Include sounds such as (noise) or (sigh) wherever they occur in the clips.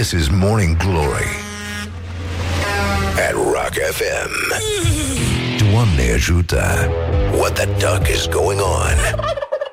This is Morning Glory at Rock FM. Doamne ajută! What the duck is going on?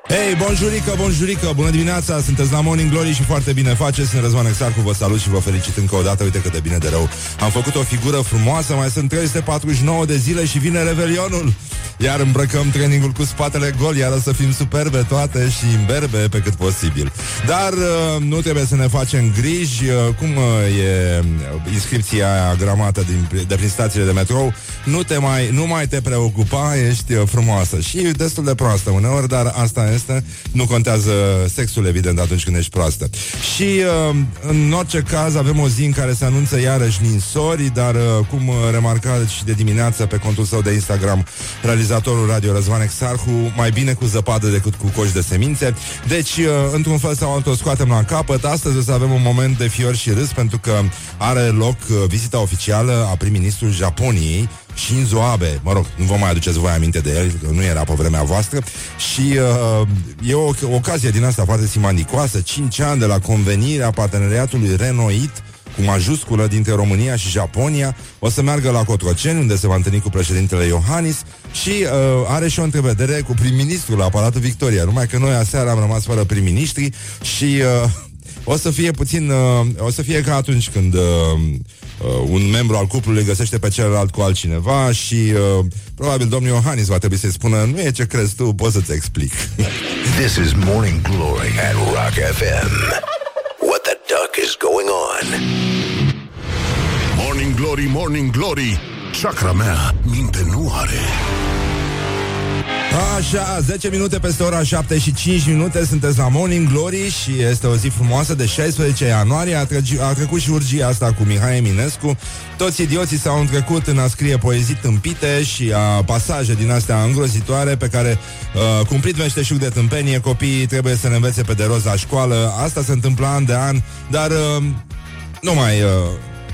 Hei, bonjurică, bonjurică, bună dimineața, sunteți la Morning Glory și foarte bine faceți, sunt Răzvan Exarcu, vă salut și vă felicit încă o dată, uite cât de bine de rău. Am făcut o figură frumoasă, mai sunt 349 de zile și vine Revelionul. Iar îmbrăcăm trainingul cu spatele gol, iar o să fim superbe toate și imberbe pe cât posibil. Dar uh, nu trebuie să ne facem griji, uh, cum uh, e inscripția aia gramată din, de prin stațiile de metrou, nu, te mai, nu mai te preocupa, ești frumoasă. Și destul de proastă uneori, dar asta este este, nu contează sexul, evident, atunci când ești proastă. Și, uh, în orice caz, avem o zi în care se anunță iarăși ninsori, dar, uh, cum remarca și de dimineață pe contul său de Instagram, realizatorul Radio Răzvan Exarhu, mai bine cu zăpadă decât cu coși de semințe. Deci, uh, într-un fel sau altul, o scoatem la capăt. Astăzi o să avem un moment de fior și râs, pentru că are loc vizita oficială a prim-ministrul Japoniei, Shinzo Abe, mă rog, nu vă mai aduceți voi aminte de el, că nu era pe vremea voastră, și uh, e o ocazie din asta foarte simandicoasă, 5 ani de la convenirea parteneriatului renoit cu majusculă dintre România și Japonia, o să meargă la Cotroceni, unde se va întâlni cu președintele Iohannis și uh, are și o întrevedere cu prim-ministrul la Palatul Victoria, numai că noi aseară am rămas fără prim-ministri și uh, o să fie puțin, uh, o să fie ca atunci când uh, uh, un membru al cuplului găsește pe celălalt cu altcineva și uh, probabil domnul Iohannis va trebui să-i spună nu e ce crezi tu, pot să-ți explic. This is Morning Glory at Rock FM. What the duck is going on? Morning Glory, Morning Glory, chakra mea minte nu are. Așa, 10 minute peste ora 7 și 5 minute Sunteți la Morning Glory Și este o zi frumoasă de 16 ianuarie A, treci, a trecut și urgia asta cu Mihai Eminescu Toți idioții s-au întrecut în a scrie poezii tâmpite Și a pasaje din astea îngrozitoare Pe care, uh, cumplit meșteșug de tâmpenie Copiii trebuie să ne învețe pe de roz la școală Asta se întâmplă an de an Dar uh, nu mai... Uh,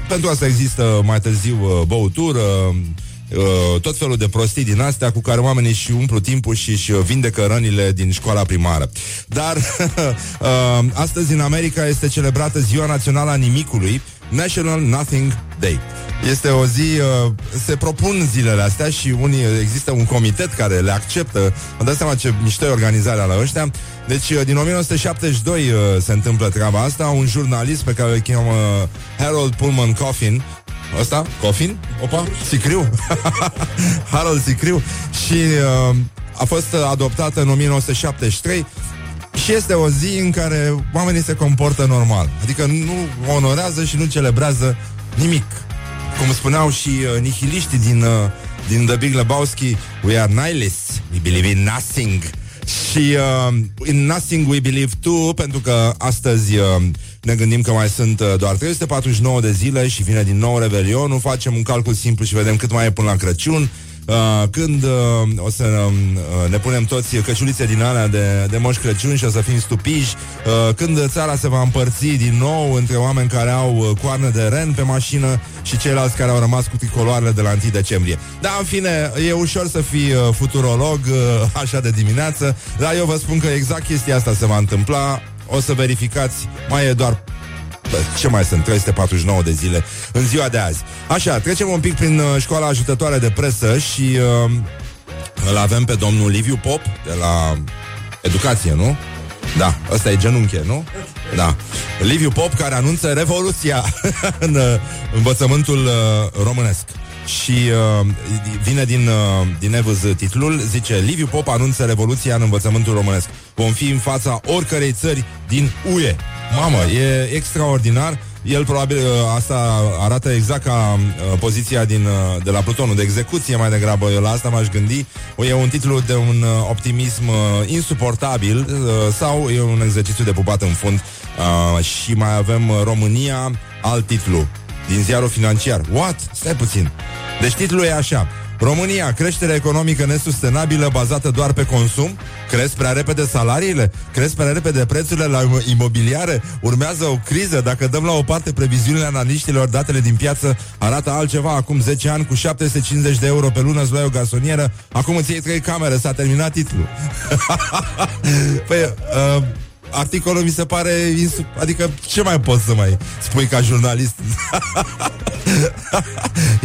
pentru asta există mai târziu uh, băutură uh, tot felul de prostii din astea cu care oamenii și umplu timpul și își vindecă rănile din școala primară. Dar (laughs) uh, astăzi în America este celebrată Ziua Națională a Nimicului, National Nothing Day. Este o zi, uh, se propun zilele astea și unii, există un comitet care le acceptă. Am dat seama ce mișto organizarea la ăștia. Deci, uh, din 1972 uh, se întâmplă treaba asta. Un jurnalist pe care îl cheamă Harold Pullman Coffin ăsta, Coffin, opa, Sicriu, (laughs) Harold Sicriu și uh, a fost adoptată în 1973 și este o zi în care oamenii se comportă normal. Adică nu onorează și nu celebrează nimic. Cum spuneau și uh, nihiliștii din, uh, din The Big Lebowski, we are nihilists, we believe in nothing. Și uh, in nothing we believe too, pentru că astăzi uh, ne gândim că mai sunt uh, doar 349 de zile și vine din nou Revelionul, facem un calcul simplu și vedem cât mai e până la Crăciun. Uh, când uh, o să uh, ne punem toți căciulițe din alea de, de moș Crăciun și o să fim stupiji, uh, când țara se va împărți din nou între oameni care au uh, coarne de ren pe mașină și ceilalți care au rămas cu tricoloarele de la 1 decembrie. Da, în fine, e ușor să fii uh, futurolog uh, așa de dimineață, dar eu vă spun că exact chestia asta se va întâmpla o să verificați, mai e doar ce mai sunt? 349 de zile în ziua de azi. Așa, trecem un pic prin uh, școala ajutătoare de presă și uh, îl avem pe domnul Liviu Pop de la Educație, nu? Da, ăsta e genunche, nu? Da. Liviu Pop care anunță revoluția (laughs) în uh, învățământul uh, românesc. Și uh, vine din, uh, din Evuz titlul, zice Liviu Pop anunță revoluția în învățământul românesc. Vom fi în fața oricărei țări din UE. Mamă, e extraordinar. El probabil uh, asta arată exact ca uh, poziția din, uh, de la plutonul de execuție mai degrabă. Eu la asta m-aș gândi. O, e un titlu de un uh, optimism uh, insuportabil uh, sau e un exercițiu de pupat în fund. Uh, și mai avem uh, România, alt titlu din ziarul financiar. What? Stai puțin. Deci titlul e așa. România, creștere economică nesustenabilă bazată doar pe consum? Cresc prea repede salariile? Cresc prea repede prețurile la imobiliare? Urmează o criză? Dacă dăm la o parte previziunile analiștilor, datele din piață arată altceva. Acum 10 ani, cu 750 de euro pe lună îți luai o gasonieră, acum îți iei trei camere, s-a terminat titlul. (laughs) păi, uh, articolul mi se pare insu- Adică ce mai poți să mai spui ca jurnalist? (laughs)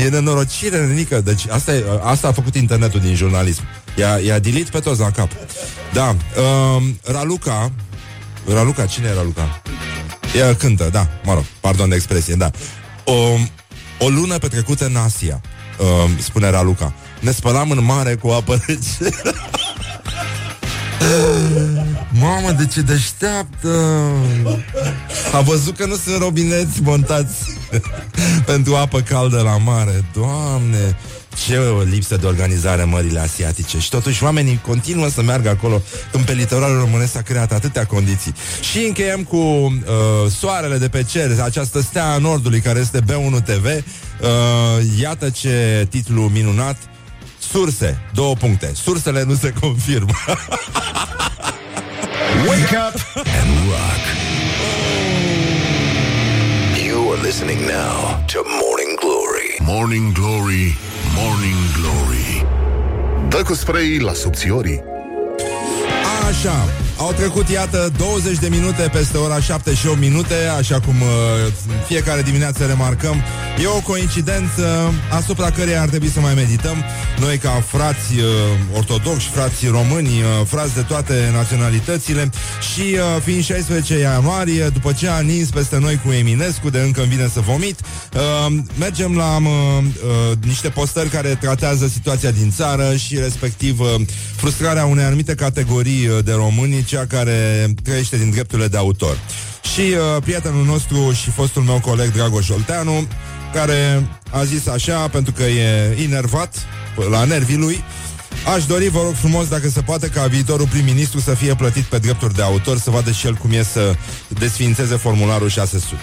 e nenorocire, nenică. Deci asta, e, asta a făcut internetul din jurnalism. I-a, i-a delete pe toți la cap. Da, uh, Raluca Raluca, cine e Raluca? Ea cântă, da, mă rog, pardon de expresie, da. O, o lună petrecută în Asia uh, Spune Raluca. Ne spălam în mare cu apă rece (laughs) (laughs) Mamă, de ce deșteaptă A văzut că nu sunt robineți montați (laughs) Pentru apă caldă la mare. Doamne ce o lipsă de organizare în mările asiatice. Și totuși oamenii continuă să meargă acolo. Când pe litoralul românesc s-a creat atâtea condiții. Și încheiem cu uh, soarele de pe cer Această stea a nordului care este B1 TV uh, Iată ce titlu minunat Surse, două puncte. Sursele nu se confirmă. (laughs) Wake up and rock. You are listening now to Morning Glory. Morning Glory, Morning Glory. Dă cu spray la subțiorii. Așa, au trecut, iată, 20 de minute peste ora 7 și 8 minute, așa cum uh, fiecare dimineață remarcăm. E o coincidență asupra căreia ar trebui să mai medităm. Noi, ca frați uh, ortodoxi, frați români, uh, frați de toate naționalitățile și uh, fiind 16 ianuarie, după ce a nins peste noi cu Eminescu, de încă îmi vine să vomit, uh, mergem la uh, uh, niște postări care tratează situația din țară și respectiv uh, frustrarea unei anumite categorii uh, de români, cea care trăiește din drepturile de autor. Și uh, prietenul nostru și fostul meu coleg Dragoș Olteanu, care a zis așa, pentru că e inervat la nervii lui, Aș dori, vă rog frumos, dacă se poate, ca viitorul prim-ministru să fie plătit pe drepturi de autor, să vadă și el cum e să desfințeze formularul 600.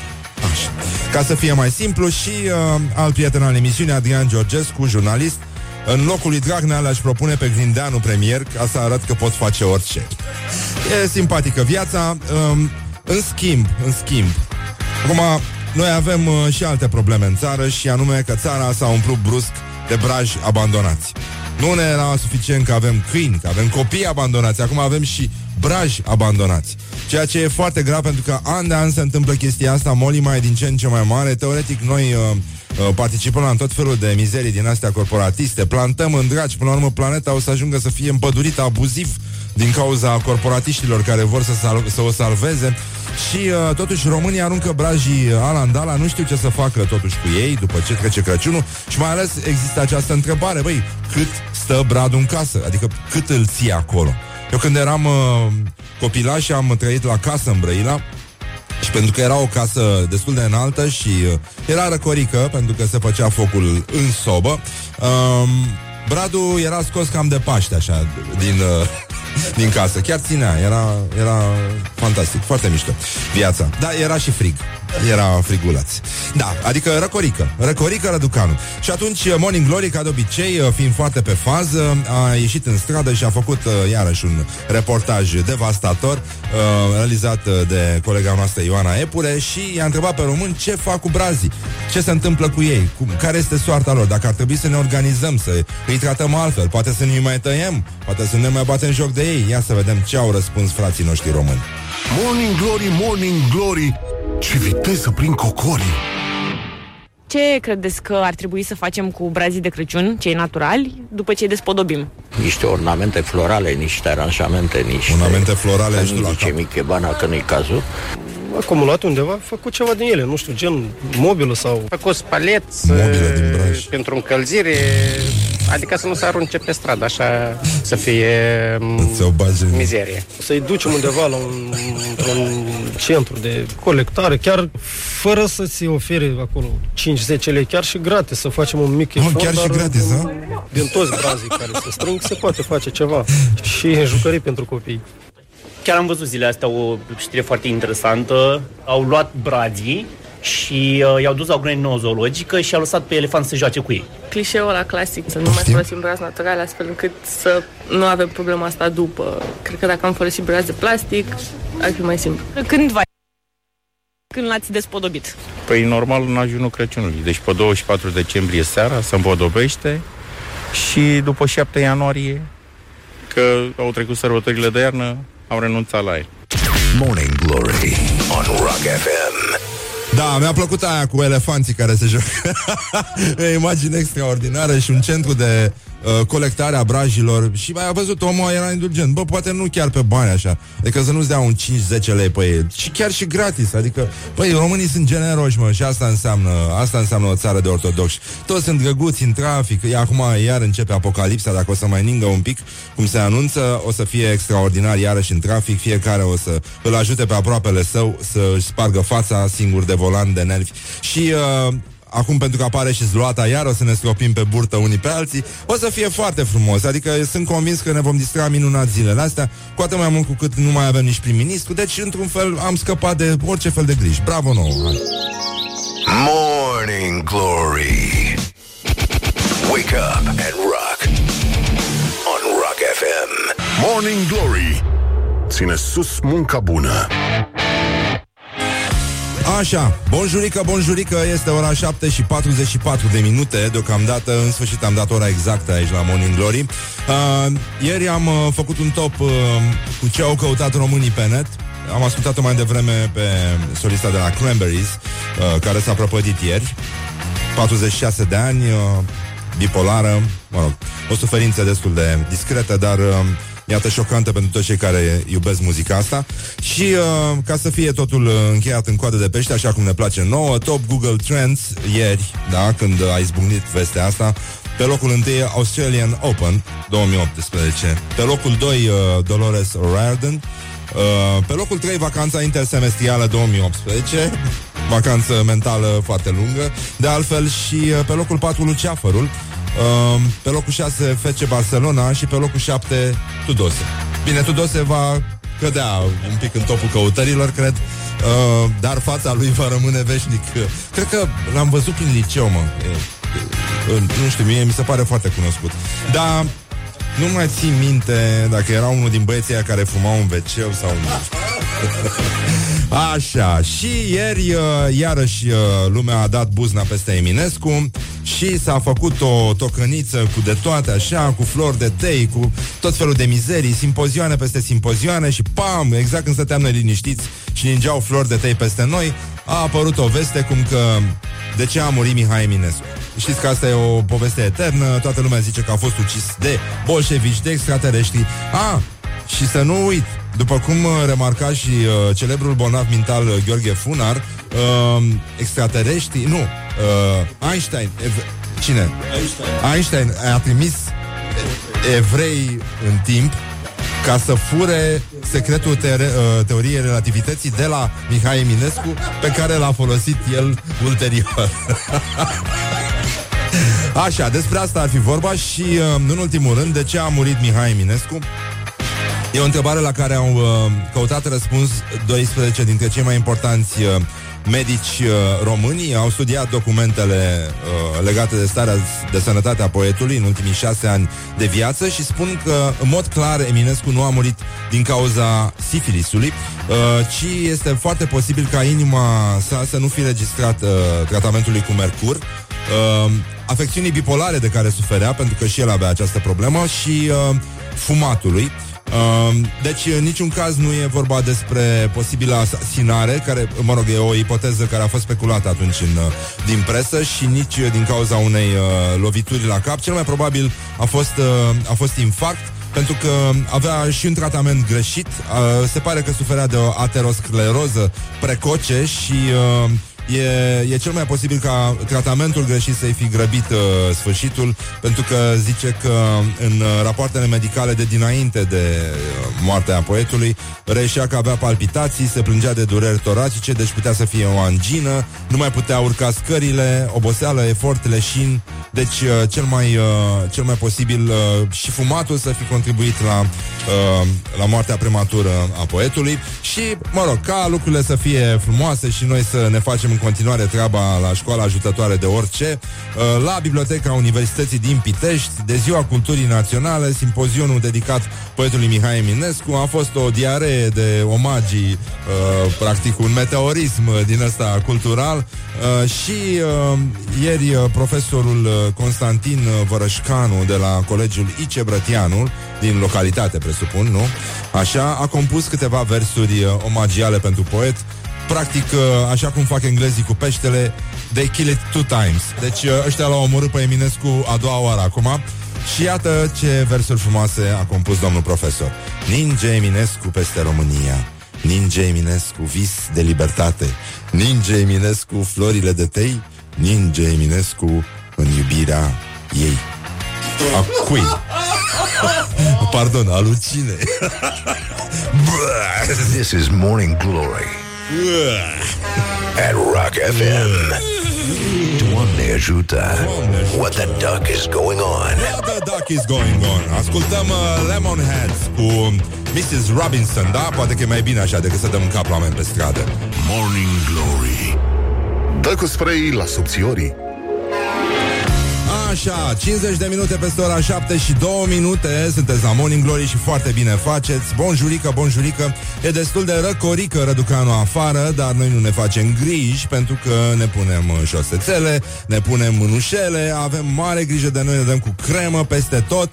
Așa. Ca să fie mai simplu și uh, alt prieten al emisiunii, Adrian Georgescu, jurnalist, în locul lui Dragnea le-aș propune pe Grindeanu premier ca să arăt că pot face orice. E simpatică viața. Um, în schimb, în schimb, acum noi avem uh, și alte probleme în țară și anume că țara s-a umplut brusc de braji abandonați. Nu ne era suficient că avem câini, că avem copii abandonați, acum avem și braji abandonați. Ceea ce e foarte grav pentru că an de an se întâmplă chestia asta, molima e din ce în ce mai mare. Teoretic noi uh, uh, participăm la tot felul de mizerii din astea corporatiste, plantăm în dragi, până la urmă planeta o să ajungă să fie împădurită abuziv din cauza corporatiștilor care vor să, sal- să o salveze și uh, totuși România aruncă brajii alandala, nu știu ce să facă totuși cu ei după ce trece Crăciunul și mai ales există această întrebare, băi, cât stă bradul în casă? Adică cât îl ții acolo? Eu când eram uh, copilaș am trăit la casă în Brăila și pentru că era o casă destul de înaltă și uh, era răcorică, pentru că se făcea focul în sobă, um, Bradul era scos cam de Paște, așa, din, uh, din casă. Chiar ținea, era, era fantastic, foarte mișto viața. Da, era și frig. Era friguleț. Da, adică răcorică. Răcorică Răducanu. Și atunci uh, Morning Glory, ca de obicei, uh, fiind foarte pe fază, a ieșit în stradă și a făcut uh, iarăși un reportaj devastator uh, realizat uh, de colega noastră Ioana Epure și i-a întrebat pe români ce fac cu brazii, ce se întâmplă cu ei, cum, care este soarta lor, dacă ar trebui să ne organizăm, să îi tratăm altfel, poate să ne mai tăiem, poate să ne mai batem joc de ei. Ia să vedem ce au răspuns frații noștri români. Morning Glory, Morning Glory Ce viteză prin cocorii Ce credeți că ar trebui să facem cu brazii de Crăciun, cei naturali, după ce îi despodobim? niște ornamente florale, niște aranjamente, niște... Ornamente florale, Să știu nu la zice cap. Michebana că nu-i cazul. Acumulat undeva, făcut ceva din ele, nu știu, gen mobilă sau... făcut paleți Mobilă din Braj. uh, pentru încălzire, adică să nu se arunce pe stradă, așa să fie m, Să o bagi în... mizerie. Să-i ducem undeva la un, într-un centru de colectare, chiar fără să ți ofere acolo 5-10 lei, chiar și gratis, să facem un mic Oh, efort, chiar și dar gratis, da? Din toți brazii care se strâng, se poate face ceva. Și jucării pentru copii. Chiar am văzut zilele astea o știre foarte interesantă. Au luat brazii și uh, i-au dus la o grădină zoologică și au lăsat pe elefant să joace cu ei. Clișeul ăla clasic, să nu mai Poftim? folosim brazi naturale, astfel încât să nu avem problema asta după. Cred că dacă am folosit brazi de plastic, ar fi mai simplu. Când va când l-ați despodobit? Păi normal în ajunul Crăciunului. Deci pe 24 decembrie seara se împodobește și după 7 ianuarie, că au trecut sărbătorile de iarnă, au renunțat la el. Morning Glory on Rock FM. Da, mi-a plăcut aia cu elefanții care se joacă. (laughs) e o imagine extraordinară și un centru de uh, colectare a brajilor. Și mai a văzut, omul era indulgent. Bă, poate nu chiar pe bani așa. Adică să nu-ți dea un 5-10 lei pe ei. Și chiar și gratis. Adică, băi, românii sunt generoși, mă. Și asta înseamnă, asta înseamnă o țară de ortodoxi. Toți sunt drăguți în trafic. E, acum iar începe apocalipsa. Dacă o să mai ningă un pic, cum se anunță, o să fie extraordinar iarăși în trafic. Fiecare o să îl ajute pe aproapele său să-și spargă fața singur de volan de nervi. Și uh, acum pentru că apare și zluata iar o să ne stropim pe burtă unii pe alții, o să fie foarte frumos. Adică sunt convins că ne vom distra minunat zilele astea, cu atât mai mult cu cât nu mai avem nici prim-ministru, deci într-un fel am scăpat de orice fel de griji. Bravo nouă! Hai. Morning Glory. Wake up and rock on Rock FM. Morning Glory Ține sus munca bună Așa, bonjurică, bonjurică, este ora 7 și 44 de minute Deocamdată, în sfârșit am dat ora exactă aici la Morning Glory. Uh, Ieri am uh, făcut un top uh, cu ce au căutat românii pe net. Am ascultat-o mai devreme pe solista de la Cranberries uh, Care s-a prăpădit ieri. 46 de ani, uh, bipolară Mă rog, o suferință destul de discretă, dar... Uh, Iată, șocantă pentru toți cei care iubesc muzica asta. Și uh, ca să fie totul uh, încheiat în coadă de pește Așa cum ne place nouă Top Google Trends ieri Da, când a izbucnit vestea asta pe locul 1 Australian Open 2018 Pe locul 2 uh, Dolores O'Riordan. Uh, Pe locul 3 Vacanța intersemestrială 2018 Vacanță mentală foarte lungă. De altfel și uh, pe locul 4 Luceafărul Uh, pe locul 6 FC Barcelona și pe locul 7 Tudose. Bine, Tudose va cădea un pic în topul căutărilor, cred, uh, dar fața lui va rămâne veșnic. Cred că l-am văzut prin liceu, mă. E, e, nu știu, mie mi se pare foarte cunoscut. Dar nu mai țin minte dacă era unul din băieții aia care fuma un wc sau nu (laughs) Așa, și ieri uh, iarăși uh, lumea a dat buzna peste Eminescu și s-a făcut o tocăniță cu de toate așa, cu flori de tei, cu tot felul de mizerii, simpozioane peste simpozioane și pam, exact când stăteam noi liniștiți și ningeau flori de tei peste noi, a apărut o veste cum că de ce a murit Mihai Eminescu. Știți că asta e o poveste eternă, toată lumea zice că a fost ucis de bolșevici, de extraterestri. A, și să nu uit, după cum uh, remarca și uh, celebrul bolnav mental uh, Gheorghe Funar, uh, extraterestri, nu, uh, Einstein, ev- cine? Einstein. Einstein a trimis evrei în timp ca să fure secretul teore- uh, teoriei relativității de la Mihai Eminescu, pe care l-a folosit el ulterior. (laughs) Așa, despre asta ar fi vorba și, uh, în ultimul rând, de ce a murit Mihai Eminescu? E o întrebare la care au uh, căutat răspuns 12 dintre cei mai importanți uh, medici uh, români. Au studiat documentele uh, legate de starea de sănătate a poetului în ultimii șase ani de viață și spun că, în mod clar, Eminescu nu a murit din cauza sifilisului, uh, ci este foarte posibil ca inima sa să nu fi registrat uh, tratamentului cu mercur. Uh, afecțiunii bipolare de care suferea, pentru că și el avea această problemă, și uh, fumatului. Uh, deci, în niciun caz nu e vorba despre posibilă asasinare, care, mă rog, e o ipoteză care a fost speculată atunci în, uh, din presă și nici uh, din cauza unei uh, lovituri la cap. Cel mai probabil a fost, uh, a fost infarct pentru că avea și un tratament greșit. Uh, se pare că suferea de o ateroscleroză precoce și uh, e, e cel mai posibil ca tratamentul greșit să-i fi grăbit uh, sfârșitul, pentru că zice că în uh, rapoartele medicale de dinainte de uh, moartea poetului reșea că avea palpitații, se plângea de dureri toracice, deci putea să fie o angină, nu mai putea urca scările, oboseală, efort, leșin, deci uh, cel mai, uh, cel mai posibil uh, și fumatul să fi contribuit la, uh, la moartea prematură a poetului. Și, mă rog, ca lucrurile să fie frumoase și noi să ne facem în continuare treaba la școala ajutătoare de orice, uh, la Biblioteca Universității din Pitești, de Ziua Culturii Naționale, simpozionul dedicat poetului Mihai Eminescu, a fost o diaree de omagii, uh, practic un meteorism din ăsta cultural. Uh, și uh, ieri uh, profesorul uh, Constantin uh, Vărășcanu de la Colegiul Ice Brătianul, din localitate, presupun, nu? Așa, a compus câteva versuri uh, omagiale pentru poet, practic, uh, așa cum fac englezii cu peștele, they kill it two times. Deci uh, ăștia l-au omorât pe Eminescu a doua oară acum. Și iată ce versuri frumoase a compus domnul profesor. Ninge Eminescu peste România. Ninge Eminescu vis de libertate. Ninge Eminescu florile de tei. Ninge Eminescu în iubirea ei. A cui? (laughs) Pardon, alucine. (laughs) This is Morning Glory at Rock FM. Doamne ajută! What the duck is going on? What the duck is going on? Ascultăm uh, Lemonheads cu Mrs. Robinson, da? Poate că e mai bine așa decât să dăm în cap la oameni pe stradă. Morning Glory Dă cu spray la subțiorii Așa, 50 de minute peste ora 7 și 2 minute. Sunteți la Morning Glory și foarte bine faceți. Bonjurică, bonjurică. E destul de răcorică răducanul afară Dar noi nu ne facem griji Pentru că ne punem șosețele Ne punem mânușele Avem mare grijă de noi, ne dăm cu cremă peste tot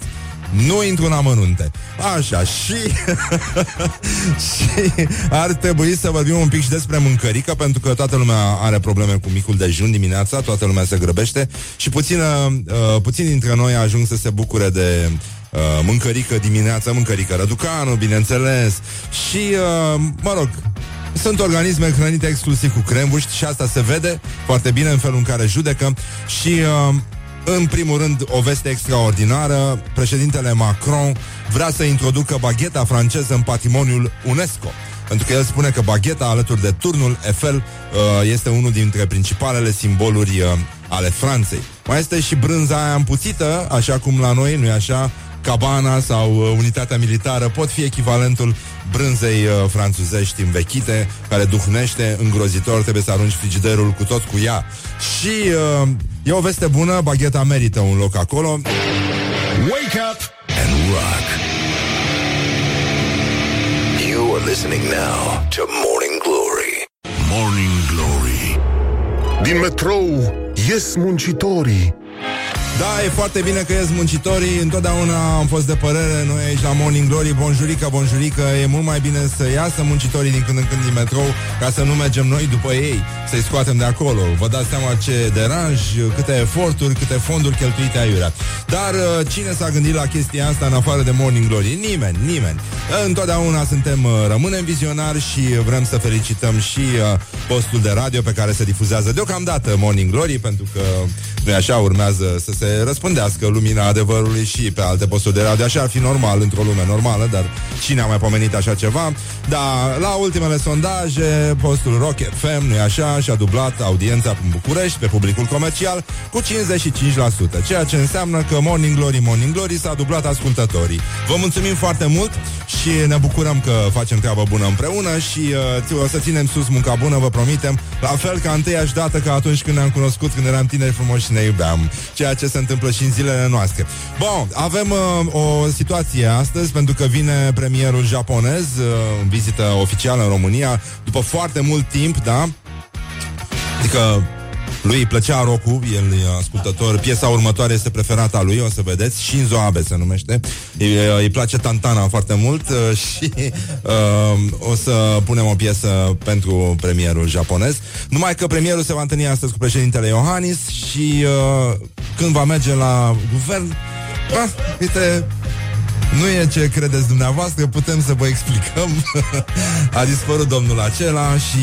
nu intru în amănunte. Așa, și... (laughs) și ar trebui să vorbim un pic și despre mâncărică, pentru că toată lumea are probleme cu micul dejun dimineața, toată lumea se grăbește și puțin, uh, puțin dintre noi ajung să se bucure de uh, mâncărică dimineața, mâncărică răducanu, bineînțeles, și, uh, mă rog, sunt organisme hrănite exclusiv cu crembuști și asta se vede foarte bine în felul în care judecă și uh, în primul rând, o veste extraordinară. Președintele Macron vrea să introducă bagheta franceză în patrimoniul UNESCO. Pentru că el spune că bagheta, alături de turnul Eiffel, uh, este unul dintre principalele simboluri uh, ale Franței. Mai este și brânza aia împuțită, așa cum la noi, nu-i așa? Cabana sau uh, unitatea militară pot fi echivalentul brânzei uh, franțuzești învechite, care duhnește îngrozitor, trebuie să arunci frigiderul cu tot cu ea. Și uh, e o veste bună, bagheta merită un loc acolo. Wake up And rock. You are listening now to Morning Glory. Morning Glory Din metrou ies muncitorii Da, e foarte bine că ies muncitorii. Întotdeauna am fost de părere. Noi aici la Morning Glory, bonjurică, bonjurică. E mult mai bine să iasă muncitorii din când în când din metrou Ca să nu mergem noi după ei Să-i scoatem de acolo. Vă dați seama ce deranj, câte eforturi Câte fonduri cheltuite aiurea. Dar uh, cine s-a gândit la chestia asta În afară de Morning Glory? Nimeni, nimeni. Întotdeauna suntem, uh, rămânem vizionari Și vrem să felicităm și uh, Postul de radio pe care se difuzează Deocamdată Morning Glory Pentru că nu așa urmează să se răspândească lumina adevărului și pe alte posturi de radio. Așa ar fi normal într-o lume normală, dar cine a mai pomenit așa ceva? Da, la ultimele sondaje, postul Rock FM, nu așa, și-a dublat audiența în București pe publicul comercial cu 55%, ceea ce înseamnă că Morning Glory, Morning Glory s-a dublat ascultătorii. Vă mulțumim foarte mult și ne bucurăm că facem treabă bună împreună și uh, o să ținem sus munca bună, vă promitem, la fel ca întâiași dată ca atunci când ne-am cunoscut, când eram tineri frumoși și ne iubeam, ceea ce se întâmplă și în zilele noastre. Bun, avem uh, o situație astăzi pentru că vine premierul japonez uh, în vizită oficială în România după foarte mult timp, da? Adică lui îi plăcea rock el e ascultător. Piesa următoare este preferata lui, o să vedeți. Shinzo Abe se numește. Îi, îi place Tantana foarte mult uh, (laughs) și uh, o să punem o piesă pentru premierul japonez. Numai că premierul se va întâlni astăzi cu președintele Iohannis și uh, când va merge la guvern, ah, uite, nu e ce credeți dumneavoastră, putem să vă explicăm. (laughs) a dispărut domnul acela și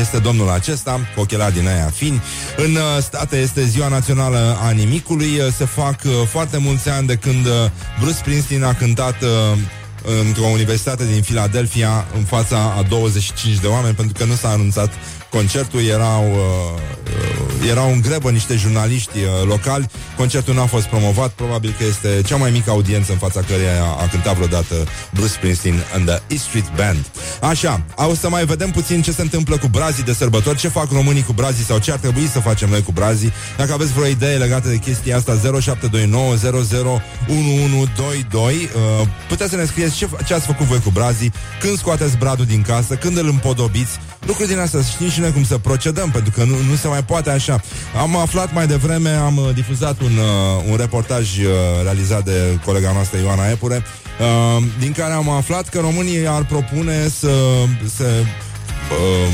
este domnul acesta, cu ochelari din aia fini. În uh, state este ziua națională a nimicului. Se fac uh, foarte mulți ani de când uh, Bruce Springsteen a cântat într-o universitate din Philadelphia în fața a 25 de oameni pentru că nu s-a anunțat concertul, erau, erau în grebă niște jurnaliști uh, locali. Concertul n-a fost promovat, probabil că este cea mai mică audiență în fața căreia a cântat vreodată Bruce Springsteen and the E Street Band. Așa, o să mai vedem puțin ce se întâmplă cu brazii de sărbători, ce fac românii cu brazii sau ce ar trebui să facem noi cu brazii. Dacă aveți vreo idee legată de chestia asta, 0729 001122, uh, puteți să ne scrieți ce, ce ați făcut voi cu brazii, când scoateți bradul din casă, când îl împodobiți, lucruri din astea, să știm și noi cum să procedăm, pentru că nu, nu se mai poate așa. Am aflat mai devreme, am uh, difuzat un, uh, un reportaj uh, realizat de colega noastră Ioana Epure, uh, din care am aflat că românii ar propune să, să uh,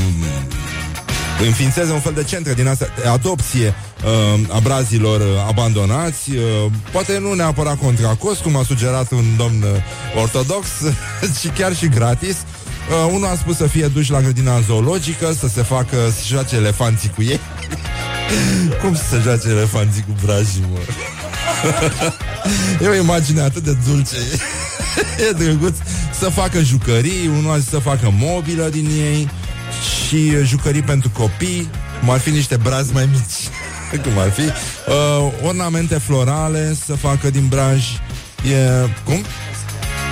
înființeze un fel de centre din asta de adopție uh, a brazilor uh, abandonați, uh, poate nu neapărat contra cost, cum a sugerat un domn uh, ortodox, (laughs) ci chiar și gratis. Uh, unul a spus să fie duși la grădina zoologică, să se facă, să joace elefanții cu ei. (laughs) Cum să se joace elefanții cu brazii, mă? (laughs) e o imagine atât de dulce. (laughs) e drăguț să facă jucării, unul a zis să facă mobilă din ei și jucării pentru copii, cum ar fi niște brazi mai mici. cum ar fi? Uh, ornamente florale să facă din braj. E, cum?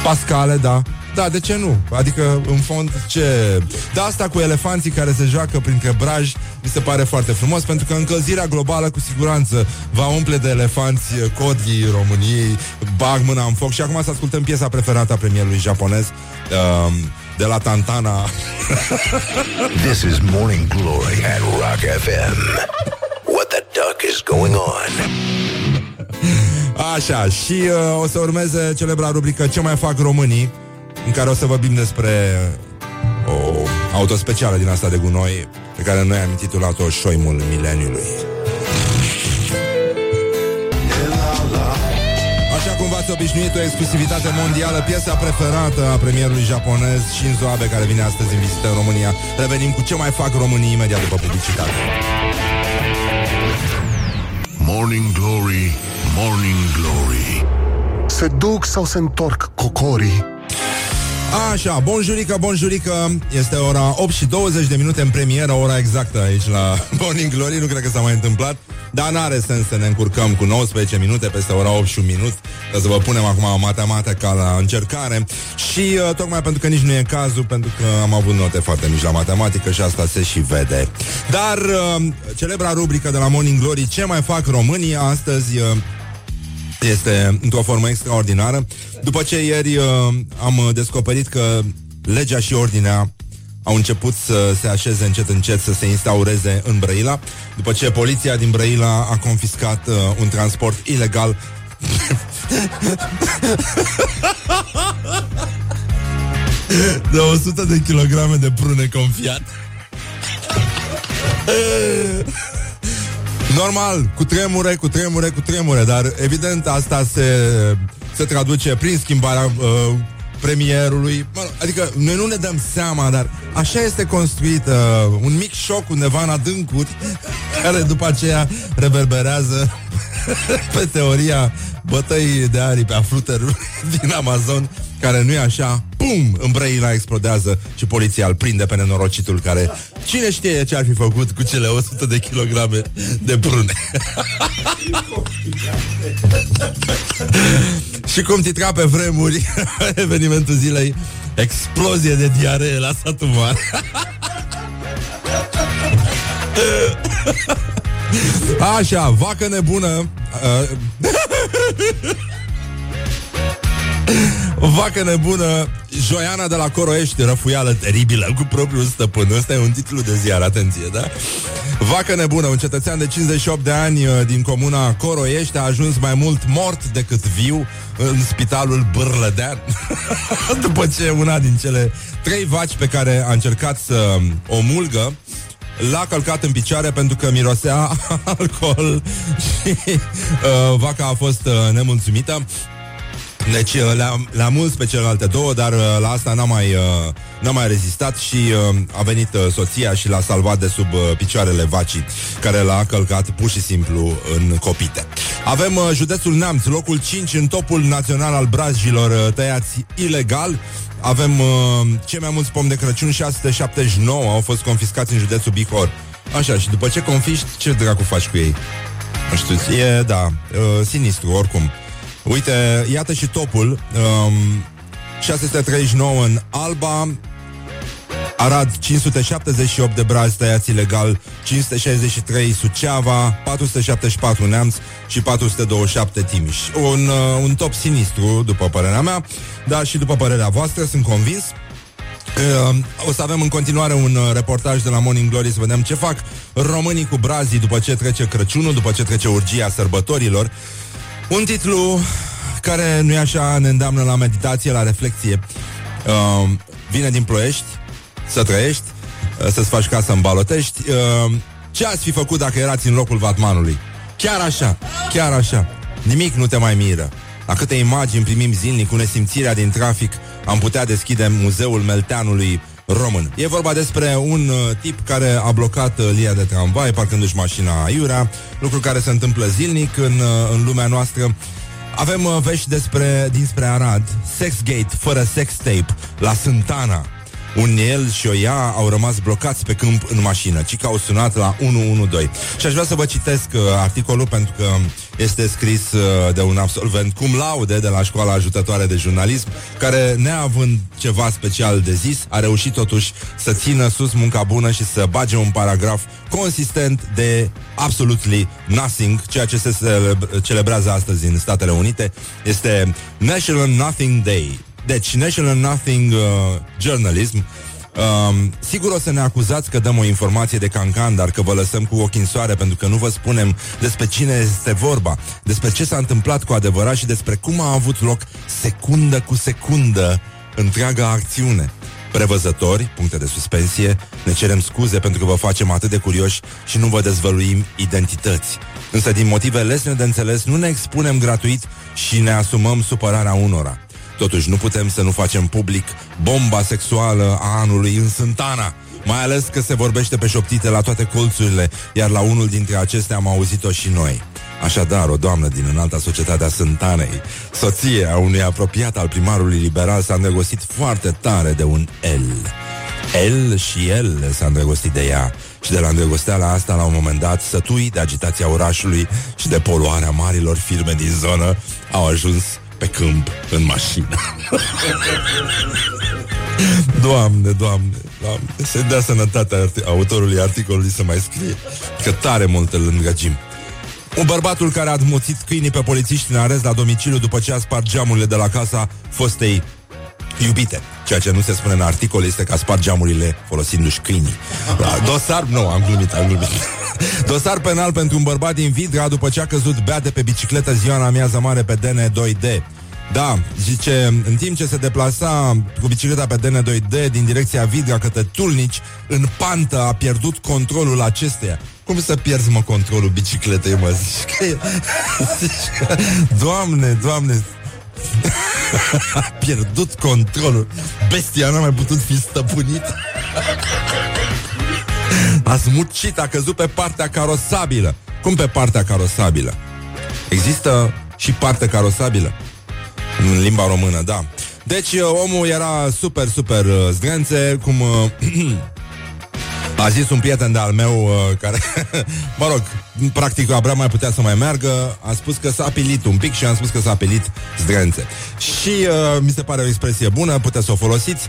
Pascale, da. Da, de ce nu? Adică, în fond, ce... Da, asta cu elefanții care se joacă printre braj mi se pare foarte frumos, pentru că încălzirea globală cu siguranță va umple de elefanți codii României, bag mâna în foc și acum să ascultăm piesa preferată a premierului japonez, uh, de la Tantana. (laughs) This is Morning Glory at Rock FM. What the duck is going on? Așa, și uh, o să urmeze celebra rubrică Ce mai fac românii, în care o să vorbim despre o autospecială din asta de gunoi, pe care noi am intitulat-o Șoimul Mileniului. Așa cum v-ați obișnuit, o exclusivitate mondială, piesa preferată a premierului japonez Shinzo Abe, care vine astăzi în vizită în România. Revenim cu ce mai fac românii imediat după publicitate. Morning Glory, Morning Glory Se duc sau se întorc cocorii? Așa, bonjurică, bonjurică. Este ora 8 și 20 de minute în premieră Ora exactă aici la (laughs) Morning Glory. Nu cred că s-a mai întâmplat Dar n-are sens să ne încurcăm cu 19 minute Peste ora 8 și un minut. Să vă punem acum matematica la încercare. Și uh, tocmai pentru că nici nu e cazul Pentru că am avut note foarte mici la matematică Și asta se și vede. Dar uh, celebra rubrică de la Morning Glory Ce mai fac românii astăzi uh, este într-o formă extraordinară. După ce ieri uh, am descoperit că legea și ordinea au început să se așeze încet încet, să se instaureze în Brăila, după ce poliția din Brăila a confiscat uh, un transport ilegal (laughs) de 100 de kilograme de prune confiat. Normal, cu tremure, cu tremure, cu tremure, dar evident asta se, se traduce prin schimbarea uh, premierului. Mă, adică noi nu ne dăm seama, dar așa este construit uh, un mic șoc undeva în adâncuri, (laughs) care după aceea reverberează (laughs) pe teoria bătăii de aripi a fluterului (laughs) din Amazon, care nu e așa, pum, în Brăila explodează și poliția îl prinde pe nenorocitul care, cine știe ce ar fi făcut cu cele 100 de kilograme de prune. (laughs) și cum titra pe vremuri (laughs) evenimentul zilei, explozie de diaree la satul mare. (laughs) Așa, vacă nebună uh, Vacă nebună Joiana de la Coroiești Răfuială teribilă cu propriul stăpân Ăsta e un titlu de ziar, atenție, da? Vacă nebună, un cetățean de 58 de ani uh, Din comuna Coroiești A ajuns mai mult mort decât viu În spitalul Bârlădean (laughs) După ce una din cele Trei vaci pe care a încercat să o mulgă l-a călcat în picioare pentru că mirosea (laughs) alcool și uh, vaca a fost uh, nemulțumită. Deci uh, le-a, le-a mulți pe celelalte două, dar uh, la asta n-a mai, uh, n-a mai rezistat și uh, a venit uh, soția și l-a salvat de sub uh, picioarele vacii, care l-a călcat pur și simplu în copite. Avem uh, județul Neamț, locul 5 în topul național al brazjilor uh, tăiați ilegal. Avem uh, cei mai mulți pom de Crăciun, 679 au fost confiscați în județul Bihor. Așa, și după ce confiști, ce dracu faci cu ei? Nu știu, e, da, uh, sinistru, oricum. Uite, iată și topul. Um, 639 în Alba, Arad 578 de brazi tăiați ilegal, 563 Suceava, 474 Neamț și 427 Timiș. Un, uh, un top sinistru, după părerea mea, dar și după părerea voastră, sunt convins. Uh, o să avem în continuare un uh, reportaj de la Morning Glory să vedem ce fac românii cu brazii după ce trece Crăciunul, după ce trece urgia sărbătorilor. Un titlu care nu e așa, ne îndeamnă la meditație, la reflexie. Uh, vine din Ploiești, să trăiești, uh, să-ți faci casă în Balotești. Uh, ce ați fi făcut dacă erați în locul Vatmanului? Chiar așa, chiar așa. Nimic nu te mai miră. La câte imagini primim zilnic cu nesimțirea din trafic, am putea deschide muzeul Melteanului român. E vorba despre un uh, tip care a blocat uh, linia de tramvai, parcându-și mașina aiurea, lucru care se întâmplă zilnic în, uh, în lumea noastră. Avem uh, vești despre, dinspre Arad, Sexgate fără sex tape la Sântana. Un el și o ea au rămas blocați pe câmp în mașină, ci că au sunat la 112. Și aș vrea să vă citesc uh, articolul pentru că este scris uh, de un absolvent cum laude de la școala ajutătoare de jurnalism, care, neavând ceva special de zis, a reușit totuși să țină sus munca bună și să bage un paragraf consistent de absolutely nothing, ceea ce se celebr- celebrează astăzi în Statele Unite. Este National Nothing Day. Deci, National Nothing uh, Journalism Um, sigur o să ne acuzați că dăm o informație de cancan, dar că vă lăsăm cu ochii în soare pentru că nu vă spunem despre cine este vorba, despre ce s-a întâmplat cu adevărat și despre cum a avut loc secundă cu secundă întreaga acțiune. Prevăzători, puncte de suspensie, ne cerem scuze pentru că vă facem atât de curioși și nu vă dezvăluim identități. Însă din motive lesne de înțeles nu ne expunem gratuit și ne asumăm supărarea unora. Totuși nu putem să nu facem public bomba sexuală a anului în Sântana, mai ales că se vorbește pe șoptite la toate colțurile, iar la unul dintre acestea am auzit-o și noi. Așadar, o doamnă din înalta societate a Sântanei, soție a unui apropiat al primarului liberal, s-a îndrăgostit foarte tare de un el. El și el s-a îndrăgostit de ea și de la îndrăgosteala asta, la un moment dat, sătui de agitația orașului și de poluarea marilor firme din zonă, au ajuns pe câmp, în mașină. doamne, doamne, doamne, să dea sănătatea arti- autorului articolului să mai scrie, că tare mult îl îngăgim. Un bărbatul care a admuțit câinii pe polițiști în arest la domiciliu după ce a spart geamurile de la casa fostei iubite. Ceea ce nu se spune în articol este că a spart geamurile folosindu-și câinii. (laughs) Da, dosar, nu, am glumit, am glumit. Dosar penal pentru un bărbat din Vidra după ce a căzut bea de pe bicicletă ziua în amiază mare pe DN2D. Da, zice, în timp ce se deplasa cu bicicleta pe DN2D din direcția Vidra către Tulnici, în pantă a pierdut controlul acesteia. Cum să pierzi, mă, controlul bicicletei, mă? Zici că, e- (laughs) zici că... Doamne, doamne, (laughs) a pierdut controlul. Bestia n-a mai putut fi stăpânit. (laughs) (laughs) A smucit, a căzut pe partea carosabilă. Cum pe partea carosabilă? Există și parte carosabilă în limba română, da. Deci uh, omul era super, super uh, zdrențe, cum uh, (clears throat) a zis un prieten de-al meu uh, care, (laughs) mă rog, practic abia mai putea să mai meargă, a spus că s-a apilit un pic și am spus că s-a apilit zdrențe. Și uh, mi se pare o expresie bună, puteți să o folosiți.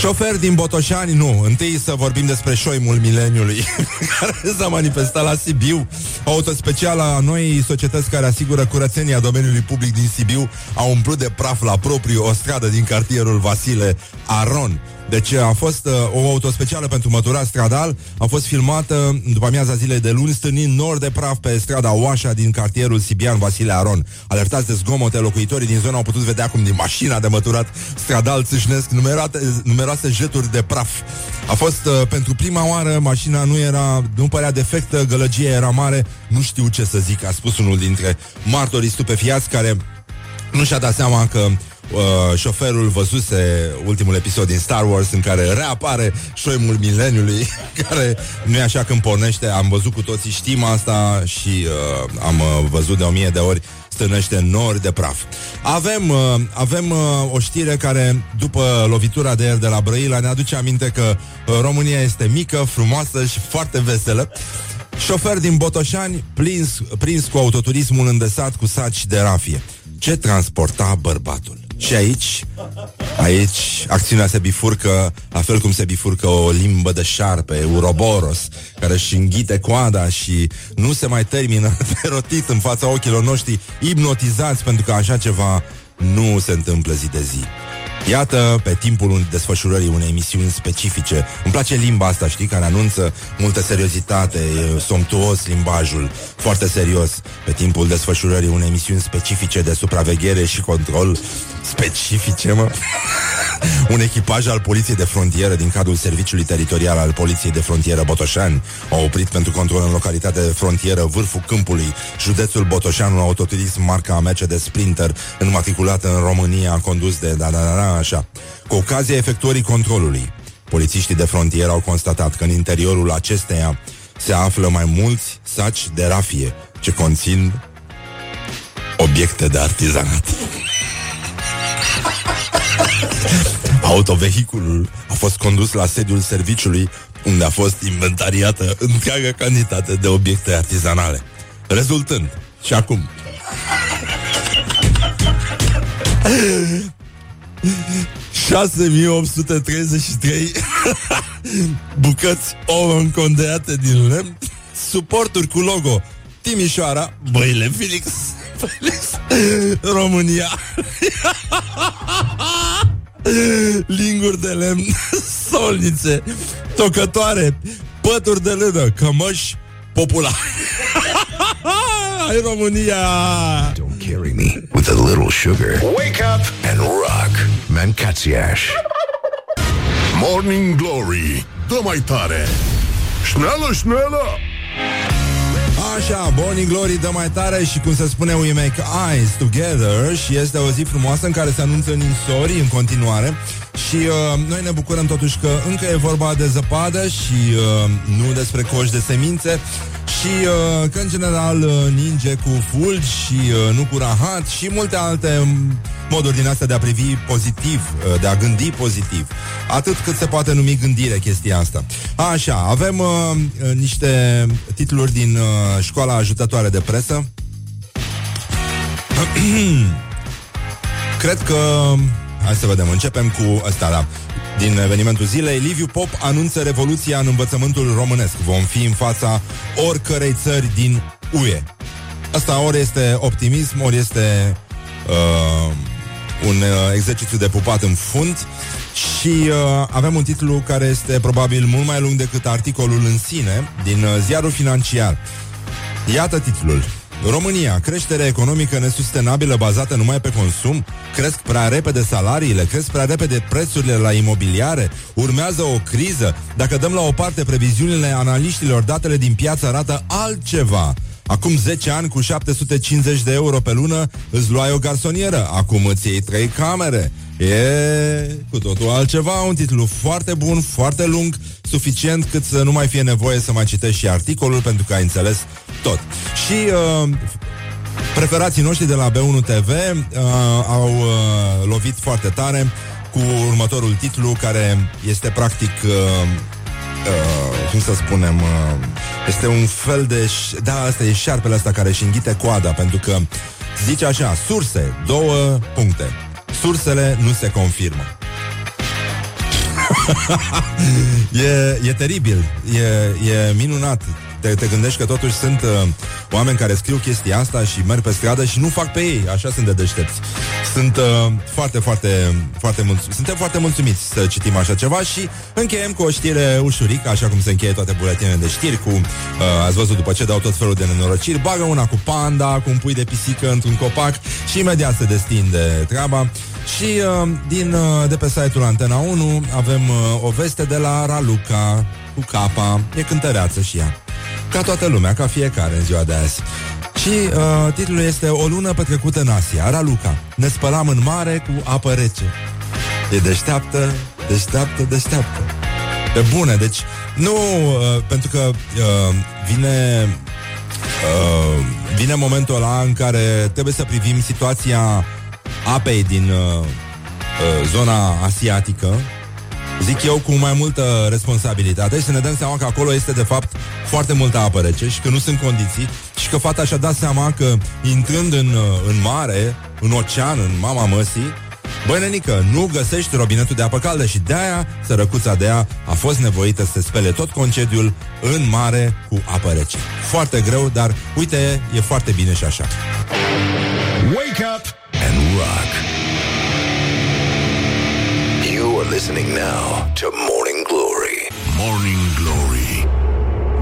Șofer din Botoșani, nu. Întâi să vorbim despre șoimul mileniului (laughs) care s-a manifestat la Sibiu. Autospeciala noi societăți care asigură curățenia domeniului public din Sibiu a umplut de praf la propriu o stradă din cartierul Vasile Aron. Deci a fost uh, o autospecială pentru măturat stradal, a fost filmată după amiaza zilei de luni, stârnind nor de praf pe strada Oașa din cartierul Sibian Vasile Aron. Alertați de zgomote, locuitorii din zonă au putut vedea cum din mașina de măturat stradal țâșnesc numerate, numeroase jeturi de praf. A fost uh, pentru prima oară, mașina nu era, nu părea defectă, gălăgia era mare, nu știu ce să zic, a spus unul dintre martorii stupefiați care nu și-a dat seama că uh, șoferul văzuse ultimul episod din Star Wars în care reapare șoimul mileniului, (laughs) care nu e așa când pornește, am văzut cu toții, știm asta și uh, am uh, văzut de o mie de ori stârnește nori de praf. Avem, uh, avem uh, o știre care, după lovitura de ieri de la Brăila, ne aduce aminte că uh, România este mică, frumoasă și foarte veselă. Șofer din Botoșani, prins, prins cu autoturismul îndesat cu saci de rafie. Ce transporta bărbatul? Și aici, aici, acțiunea se bifurcă, la fel cum se bifurcă o limbă de șarpe, Uroboros, care își înghite coada și nu se mai termină (laughs) de rotit în fața ochilor noștri, hipnotizați, pentru că așa ceva nu se întâmplă zi de zi. Iată, pe timpul desfășurării unei emisiuni specifice Îmi place limba asta, știi, care anunță multă seriozitate e somptuos limbajul, foarte serios. Pe timpul desfășurării unei emisiuni specifice de supraveghere și control Specifice, mă? (laughs) Un echipaj al Poliției de Frontieră din cadrul Serviciului Teritorial al Poliției de Frontieră Botoșani a oprit pentru control în localitatea de frontieră vârful câmpului, județul Botoșan, un autoturism marca Mercedes Sprinter înmatriculat în România, condus de da, da, da, da, așa. Cu ocazia efectuării controlului, polițiștii de frontieră au constatat că în interiorul acesteia se află mai mulți saci de rafie ce conțin obiecte de artizanat. Autovehiculul a fost condus la sediul serviciului unde a fost inventariată întreaga cantitate de obiecte artizanale. Rezultând, și acum, ...6833 (laughs) bucăți ouă încondeate din lemn, suporturi cu logo Timișoara, Băile Felix, (laughs) Felix România, (laughs) linguri de lemn, solnițe, tocătoare, pături de lână, cămăși populare. Hai România! Don't carry me with a little sugar. Wake up And rock. Mancațiaș. Morning Glory Dă mai tare Șneală, șneală Așa, Morning Glory dă mai tare și cum se spune We make eyes together și este o zi frumoasă în care se anunță ninsori în continuare și uh, noi ne bucurăm totuși că încă e vorba de zăpadă și uh, nu despre coși de semințe și uh, că în general uh, ninge cu fulgi și uh, nu cu rahat și multe alte um, moduri din astea de a privi pozitiv, uh, de a gândi pozitiv. Atât cât se poate numi gândire chestia asta. Așa, avem uh, uh, niște titluri din uh, școala ajutătoare de presă. (clears throat) Cred că... Hai să vedem, începem cu ăsta, da. Din evenimentul zilei, Liviu Pop anunță revoluția în învățământul românesc. Vom fi în fața oricărei țări din UE. Asta ori este optimism, ori este uh, un uh, exercițiu de pupat în fund și uh, avem un titlu care este probabil mult mai lung decât articolul în sine din uh, ziarul financiar. Iată titlul. România, creștere economică nesustenabilă bazată numai pe consum, cresc prea repede salariile, cresc prea repede prețurile la imobiliare, urmează o criză. Dacă dăm la o parte previziunile analiștilor, datele din piață arată altceva. Acum 10 ani, cu 750 de euro pe lună, îți luai o garsonieră. Acum îți iei trei camere. E cu totul altceva, un titlu foarte bun, foarte lung, suficient cât să nu mai fie nevoie să mai citești și articolul pentru că ai înțeles tot. Și uh, preferații noștri de la B1 TV uh, au uh, lovit foarte tare cu următorul titlu care este practic uh, uh, cum să spunem uh, este un fel de ș- da, asta e șarpele ăsta care își înghite coada pentru că zice așa, surse, două puncte. Sursele nu se confirmă. (laughs) e, e teribil, e, e minunat. Te, te gândești că totuși sunt uh, oameni care scriu chestia asta și merg pe stradă și nu fac pe ei, așa sunt de deștepți. Sunt uh, foarte, foarte, foarte mulțumiți. Suntem foarte mulțumiți să citim așa ceva și încheiem cu o știre ușurică, așa cum se încheie toate buletinele de știri, cu, uh, ați văzut după ce dau tot felul de nenorociri, bagă una cu panda, cu un pui de pisică într-un copac și imediat se destinde treaba. Și uh, din, uh, de pe site-ul Antena 1 avem uh, o veste de la Raluca cu capa. E cântăreață și ea. Ca toată lumea, ca fiecare în ziua de azi. Și uh, titlul este O lună petrecută în Asia, Raluca. Ne spălam în mare cu apă rece. E deșteaptă, deșteaptă, deșteaptă. Pe bune, deci nu, uh, pentru că uh, vine uh, vine momentul ăla în care trebuie să privim situația apei din uh, uh, zona asiatică zic eu, cu mai multă responsabilitate și să ne dăm seama că acolo este, de fapt, foarte multă apă rece și că nu sunt condiții și că fata și-a dat seama că intrând în, în mare, în ocean, în mama măsii, Băi, nenică, nu găsești robinetul de apă caldă și de-aia sărăcuța de ea a fost nevoită să se spele tot concediul în mare cu apă rece. Foarte greu, dar uite, e foarte bine și așa. You are listening now to Morning Glory. Morning Glory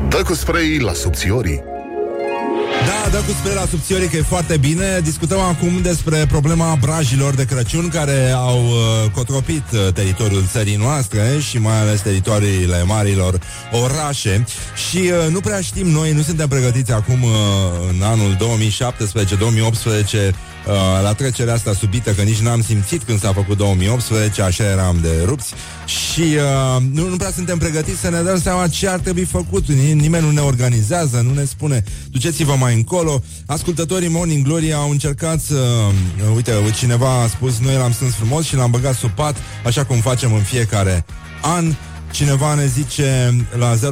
Dă cu spray la subțiorii Da, dă cu spre la subțiorii că e foarte bine. Discutăm acum despre problema brajilor de Crăciun care au uh, cotropit uh, teritoriul țării noastre și mai ales teritoriile marilor orașe. Și uh, nu prea știm noi, nu suntem pregătiți acum uh, în anul 2017-2018 Uh, la trecerea asta subită, că nici n-am simțit când s-a făcut 2018, așa eram de rupți și uh, nu, nu prea suntem pregătiți să ne dăm seama ce ar trebui făcut. Nimeni nu ne organizează, nu ne spune duceți-vă mai încolo. Ascultătorii Morning Glory au încercat să... Uh, uite, cineva a spus, noi l-am strâns frumos și l-am băgat sub pat, așa cum facem în fiecare an. Cineva ne zice la 0729001122 uh,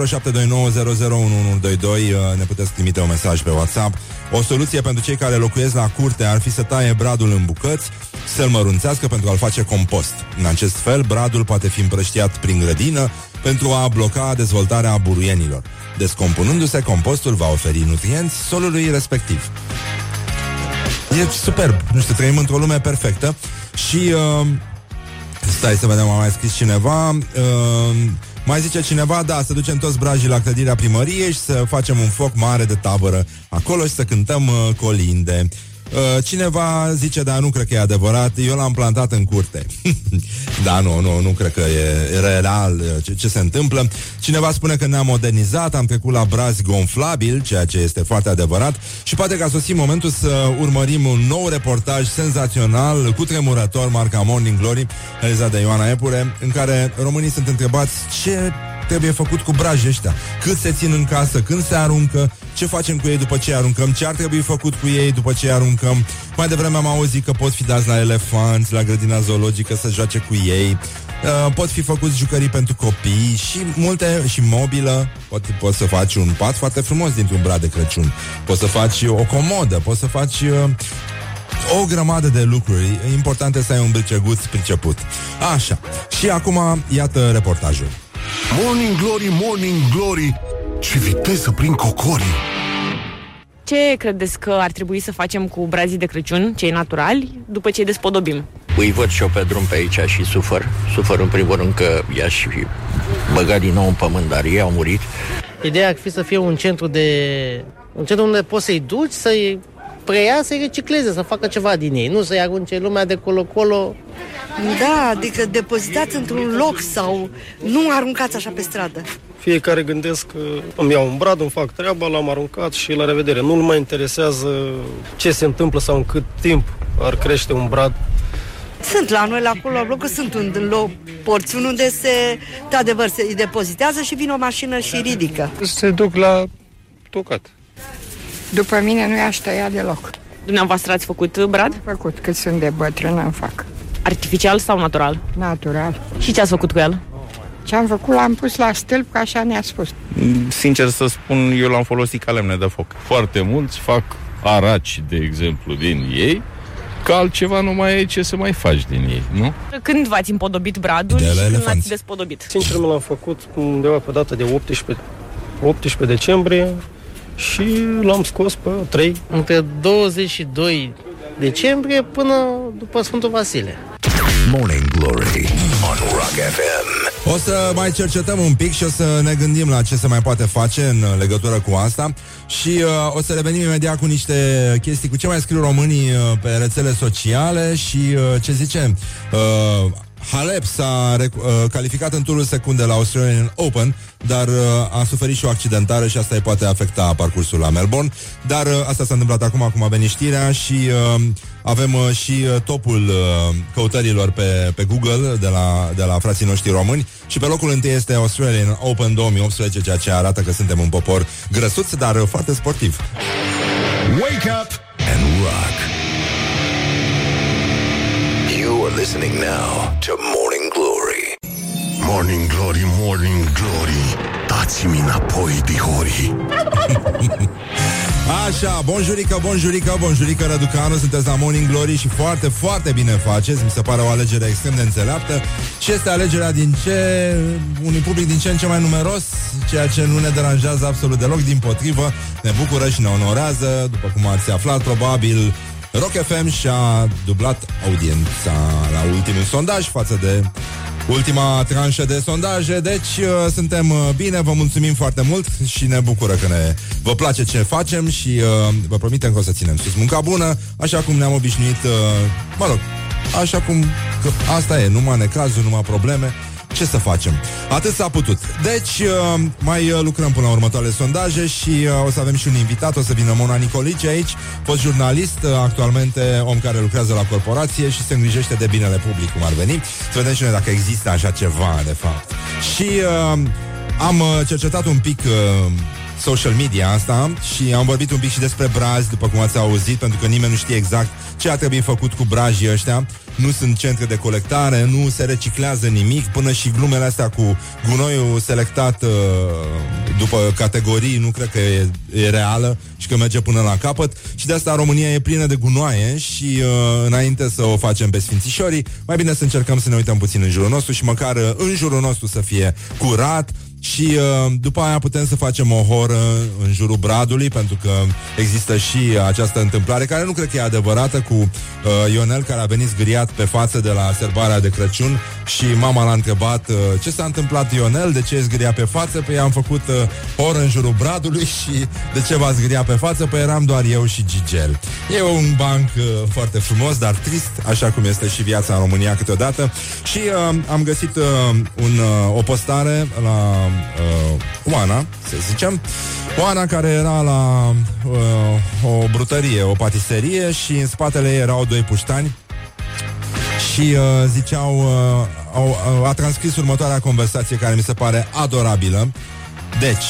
ne puteți trimite un mesaj pe WhatsApp. O soluție pentru cei care locuiesc la curte ar fi să taie bradul în bucăți, să-l mărunțească pentru a-l face compost. În acest fel, bradul poate fi împrăștiat prin grădină pentru a bloca dezvoltarea buruienilor. Descompunându-se, compostul va oferi nutrienți solului respectiv. E superb. Nu știu, trăim într-o lume perfectă și... Uh, Stai să vedem, a mai scris cineva. Uh, mai zice cineva, da, să ducem toți brajii la clădirea primăriei și să facem un foc mare de tabără acolo și să cântăm uh, colinde. Uh, cineva zice, da, nu cred că e adevărat, eu l-am plantat în curte. (laughs) da, nu, nu, nu cred că e real uh, ce, ce se întâmplă. Cineva spune că ne-am modernizat, am trecut la brazi gonflabil, ceea ce este foarte adevărat și poate că a sosit momentul să urmărim un nou reportaj senzațional, cu tremurător, marca Morning Glory, realizat de Ioana Epure, în care românii sunt întrebați ce trebuie făcut cu brajii ăștia. Cât se țin în casă, când se aruncă, ce facem cu ei după ce aruncăm, ce ar trebui făcut cu ei după ce aruncăm. Mai devreme am auzit că pot fi dați la elefanți, la grădina zoologică să joace cu ei. Uh, pot fi făcuți jucării pentru copii și multe și mobilă. Pot, poți să faci un pat foarte frumos dintr-un brad de Crăciun. Poți să faci o comodă, poți să faci uh, o grămadă de lucruri. Important este să ai un briceguț priceput. Așa. Și acum, iată reportajul. Morning Glory, Morning Glory Ce viteză prin cocorii Ce credeți că ar trebui să facem cu brazii de Crăciun, cei naturali, după ce îi despodobim? Îi văd și eu pe drum pe aici și sufăr. Sufăr în primul rând că i-aș fi băgat din nou în pământ, dar ei au murit. Ideea ar fi să fie un centru de... Un centru unde poți să-i duci, să-i preia, să-i recicleze, să facă ceva din ei. Nu să-i arunce lumea de colo-colo. Da, adică depozitați într-un loc sau nu aruncați așa pe stradă. Fiecare gândesc că îmi iau un brad, îmi fac treaba, l-am aruncat și la revedere. Nu-l mai interesează ce se întâmplă sau în cât timp ar crește un brad. Sunt la noi, la acolo, la bloc, sunt un loc, porțiuni unde se, de adevăr, se îi depozitează și vine o mașină și ridică. Se duc la tocat. După mine nu i-aș tăia deloc. Dumneavoastră ați făcut brad? Am făcut, cât sunt de bătrân, am fac. Artificial sau natural? Natural. Și ce ați făcut cu el? Ce am făcut, l-am pus la stâlp, că așa ne-a spus. Sincer să spun, eu l-am folosit ca lemne de foc. Foarte mulți fac araci, de exemplu, din ei, că altceva nu mai e ce să mai faci din ei, nu? Când v-ați împodobit bradul De la și când elefanți. l-ați despodobit? Sincer, mi l-am făcut undeva pe data de 18, 18 decembrie și l-am scos pe 3. Între 22 decembrie până după Sfântul Vasile. Morning Glory on Rock FM. O să mai cercetăm un pic și o să ne gândim la ce se mai poate face în legătură cu asta și uh, o să revenim imediat cu niște chestii, cu ce mai scriu românii uh, pe rețele sociale și uh, ce zice uh, Halep s-a rec- uh, calificat în turul secund de la Australian Open, dar uh, a suferit și o accidentare și asta îi poate afecta parcursul la Melbourne. Dar uh, asta s-a întâmplat acum, acum a venit știrea și uh, avem uh, și uh, topul uh, căutărilor pe, pe Google de la, de la frații noștri români și pe locul întâi este Australian Open 2018, ceea ce arată că suntem un popor grăsuț, dar uh, foarte sportiv. Wake up and rock. You are listening now to Morning Glory. Morning Glory, Morning Glory. Dați-mi înapoi, dihori. (laughs) Așa, bonjurică, bonjurică, bonjurică Răducanu, sunteți la Morning Glory și foarte, foarte bine faceți, mi se pare o alegere extrem de înțeleaptă. Și este alegerea din ce, unui public din ce în ce mai numeros, ceea ce nu ne deranjează absolut deloc, din potrivă, ne bucură și ne onorează, după cum ați aflat, probabil Rock FM și-a dublat audiența la ultimul sondaj față de ultima tranșă de sondaje, deci uh, suntem uh, bine, vă mulțumim foarte mult și ne bucură că ne vă place ce facem și uh, vă promitem că o să ținem sus munca bună, așa cum ne-am obișnuit, uh, mă rog, așa cum că asta e, numai necazuri, numai probleme, ce să facem? Atât s-a putut. Deci, uh, mai uh, lucrăm până la următoarele sondaje și uh, o să avem și un invitat, o să vină Mona Nicolici aici, fost jurnalist, uh, actualmente om care lucrează la corporație și se îngrijește de binele public, cum ar veni. Să vedem și noi dacă există așa ceva, de fapt. Și uh, am uh, cercetat un pic... Uh, social media asta și am vorbit un pic și despre brazi, după cum ați auzit, pentru că nimeni nu știe exact ce ar trebui făcut cu brazii ăștia. Nu sunt centre de colectare, nu se reciclează nimic, până și glumele astea cu gunoiul selectat uh, după categorii, nu cred că e, e reală și că merge până la capăt. Și de asta România e plină de gunoaie și uh, înainte să o facem pe Sfințișorii, mai bine să încercăm să ne uităm puțin în jurul nostru și măcar uh, în jurul nostru să fie curat, și uh, după aia putem să facem o horă în jurul bradului, pentru că există și această întâmplare, care nu cred că e adevărată, cu uh, Ionel, care a venit zgriat pe față de la serbarea de Crăciun și mama l-a întrebat uh, ce s-a întâmplat Ionel, de ce e zgria pe față, păi am făcut uh, horă în jurul bradului (laughs) și de ce va zgria pe față, păi eram doar eu și Gigel. E un banc uh, foarte frumos, dar trist, așa cum este și viața în România câteodată. Și uh, am găsit uh, un, uh, o postare la uh, Oana, să zicem, Oana care era la uh, o brutărie, o patiserie și în spatele ei erau doi puștani și uh, ziceau, uh, au, uh, a transcris următoarea conversație care mi se pare adorabilă. Deci,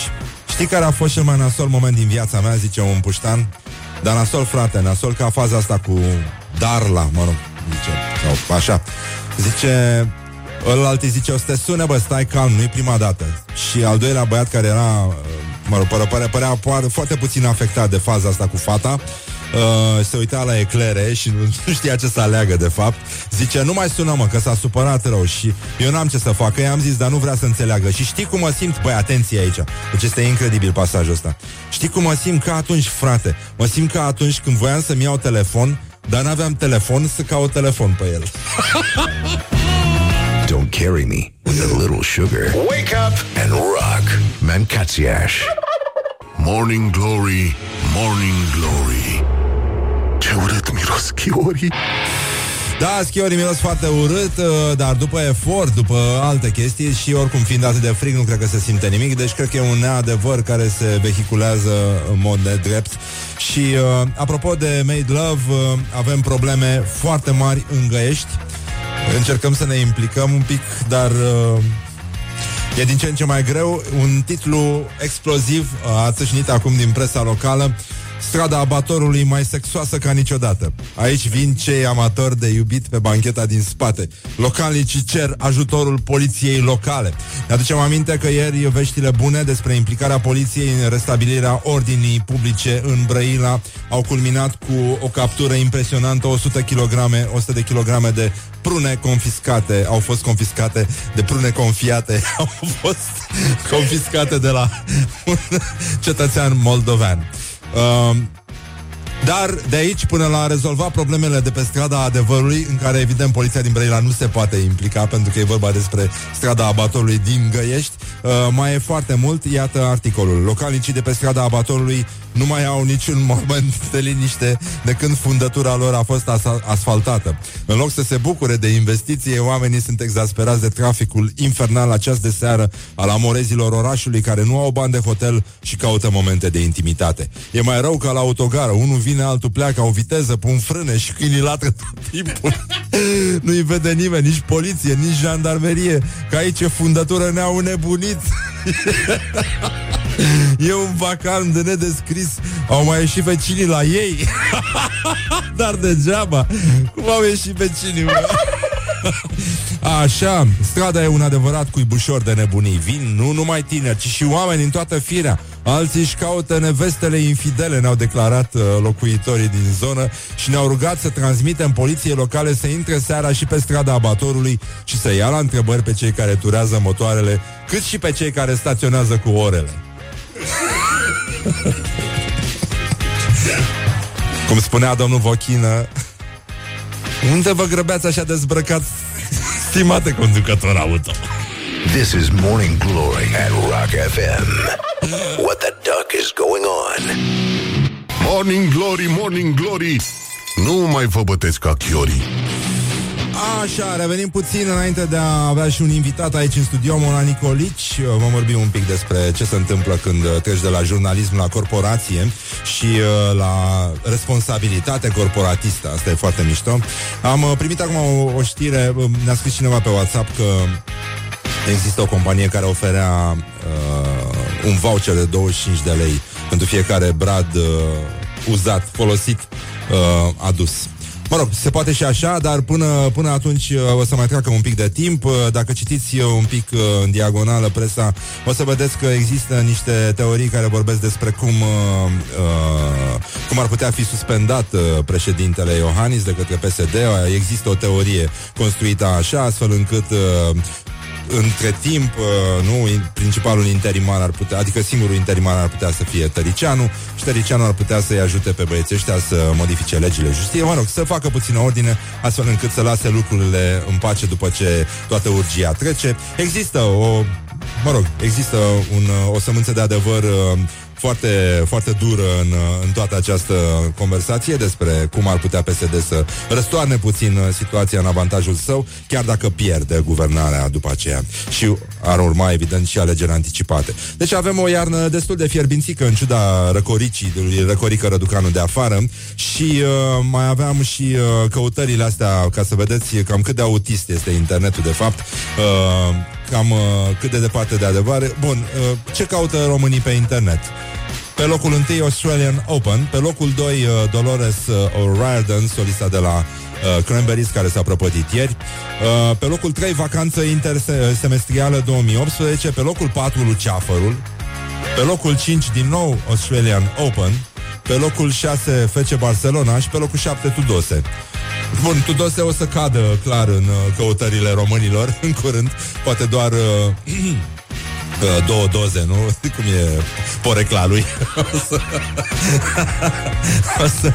știi care a fost cel mai nasol moment din viața mea, zice un puștan? Dar nasol, frate, nasol ca faza asta cu Darla, mă rog, zice, sau așa. Zice, Ălalt îi zice, o să te sune, bă, stai calm, nu-i prima dată. Și al doilea băiat care era, uh, mă rog, părea, părea, părea poar, foarte puțin afectat de faza asta cu fata, uh, se uita la eclere și nu, (laughs) nu știa ce să aleagă de fapt. Zice, nu mai sună mă, că s-a supărat rău și eu n-am ce să fac, că i-am zis, dar nu vrea să înțeleagă. Și știi cum mă simt? Băi, atenție aici. Deci este incredibil pasajul ăsta. Știi cum mă simt ca atunci, frate? Mă simt ca atunci când voiam să-mi iau telefon, dar n-aveam telefon să caut telefon pe el. (laughs) Don't carry me with a little sugar. Wake up and rock. Mancațiaș. Morning Glory, Morning Glory Ce urât miros chiorii Da, schiorii miros foarte urât, uh, dar după efort, după alte chestii și oricum fiind atât de frig, nu cred că se simte nimic, deci cred că e un neadevăr care se vehiculează în mod nedrept. Și uh, apropo de Made Love, uh, avem probleme foarte mari în Găiești. Încercăm să ne implicăm un pic, dar uh, e din ce în ce mai greu. Un titlu exploziv uh, a țâșnit acum din presa locală. Strada abatorului mai sexoasă ca niciodată. Aici vin cei amatori de iubit pe bancheta din spate. Localnicii cer ajutorul poliției locale. Ne aducem aminte că ieri veștile bune despre implicarea poliției în restabilirea ordinii publice în Brăila au culminat cu o captură impresionantă, 100 kg, 100 de kilograme de prune confiscate, au fost confiscate de prune confiate, (laughs) au fost confiscate de la un cetățean moldovean. Uh, dar de aici până la a rezolva problemele de pe strada adevărului, în care evident poliția din Brăila nu se poate implica, pentru că e vorba despre strada abatorului din Găiești, uh, mai e foarte mult. Iată articolul. Localnicii de pe strada abatorului nu mai au niciun moment de liniște de când fundătura lor a fost as- asfaltată. În loc să se bucure de investiție, oamenii sunt exasperați de traficul infernal la ceas de seară al amorezilor orașului care nu au bani de hotel și caută momente de intimitate. E mai rău ca la autogară. Unul vine, altul pleacă, au viteză, pun frâne și câinii latră tot timpul. (laughs) Nu-i vede nimeni, nici poliție, nici jandarmerie, că aici e fundătură ne-au nebunit. (laughs) E un vacan de nedescris. Au mai ieșit vecinii la ei. (laughs) Dar degeaba. Cum au ieșit vecinii mă? (laughs) Așa, strada e un adevărat cuibușor de nebunii. Vin nu numai tineri, ci și oameni în toată firea. Alții își caută nevestele infidele Ne-au declarat uh, locuitorii din zonă Și ne-au rugat să transmitem poliției locale Să intre seara și pe strada abatorului Și să ia la întrebări pe cei care turează motoarele Cât și pe cei care staționează cu orele (laughs) Cum spunea domnul Vochină Unde vă grăbeați așa dezbrăcați Stimate conducător auto This is Morning Glory at Rock FM. What the duck is going on? Morning Glory, Morning Glory Nu mai vă bătesc ca chiorii Așa, revenim puțin înainte de a avea și un invitat aici în studio, Mona Nicolici. Vom vorbi un pic despre ce se întâmplă când uh, treci de la jurnalism la corporație și uh, la responsabilitate corporatistă. Asta e foarte mișto. Am uh, primit acum o, o știre, uh, ne-a scris cineva pe WhatsApp că există o companie care oferea uh, un voucher de 25 de lei pentru fiecare brad uh, uzat, folosit, uh, adus. Mă rog, se poate și așa, dar până, până atunci uh, o să mai treacă un pic de timp. Uh, Dacă citiți uh, un pic uh, în diagonală presa, o să vedeți că există niște teorii care vorbesc despre cum, uh, uh, cum ar putea fi suspendat uh, președintele Iohannis de către PSD. Uh, Există o teorie construită așa, astfel încât uh, între timp, uh, nu, in- principalul interimar ar putea, adică singurul interimar ar putea să fie Tăricianu și Tăricianu ar putea să-i ajute pe băieții ăștia să modifice legile justiției, mă rog, să facă puțină ordine, astfel încât să lase lucrurile în pace după ce toată urgia trece. Există o, mă rog, există un, uh, o sămânță de adevăr uh, foarte, foarte dură în, în toată această conversație despre cum ar putea PSD să răstoarne puțin uh, situația în avantajul său, chiar dacă pierde guvernarea după aceea. Și ar urma, evident, și alegeri anticipate. Deci avem o iarnă destul de fierbințică în ciuda răcoricii, lui Răcorică Răducanu de afară și uh, mai aveam și uh, căutările astea ca să vedeți cam cât de autist este internetul de fapt. Uh, cam uh, cât de departe de adevăr. Bun, uh, ce caută românii pe internet? Pe locul 1 Australian Open, pe locul 2 uh, Dolores uh, O'Riordan, solista de la uh, Cranberries, care s-a prăpătit ieri. Uh, pe locul 3 vacanță intersemestrială 2018, pe locul 4 Luceafărul, pe locul 5 din nou Australian Open, pe locul 6 FC Barcelona și pe locul 7 Tudose. Bun, Tudose o să cadă clar în uh, căutările românilor (laughs) în curând, poate doar uh, (clears throat) uh, două doze, nu? (laughs) Cum e porecla lui? (laughs) o să... o să...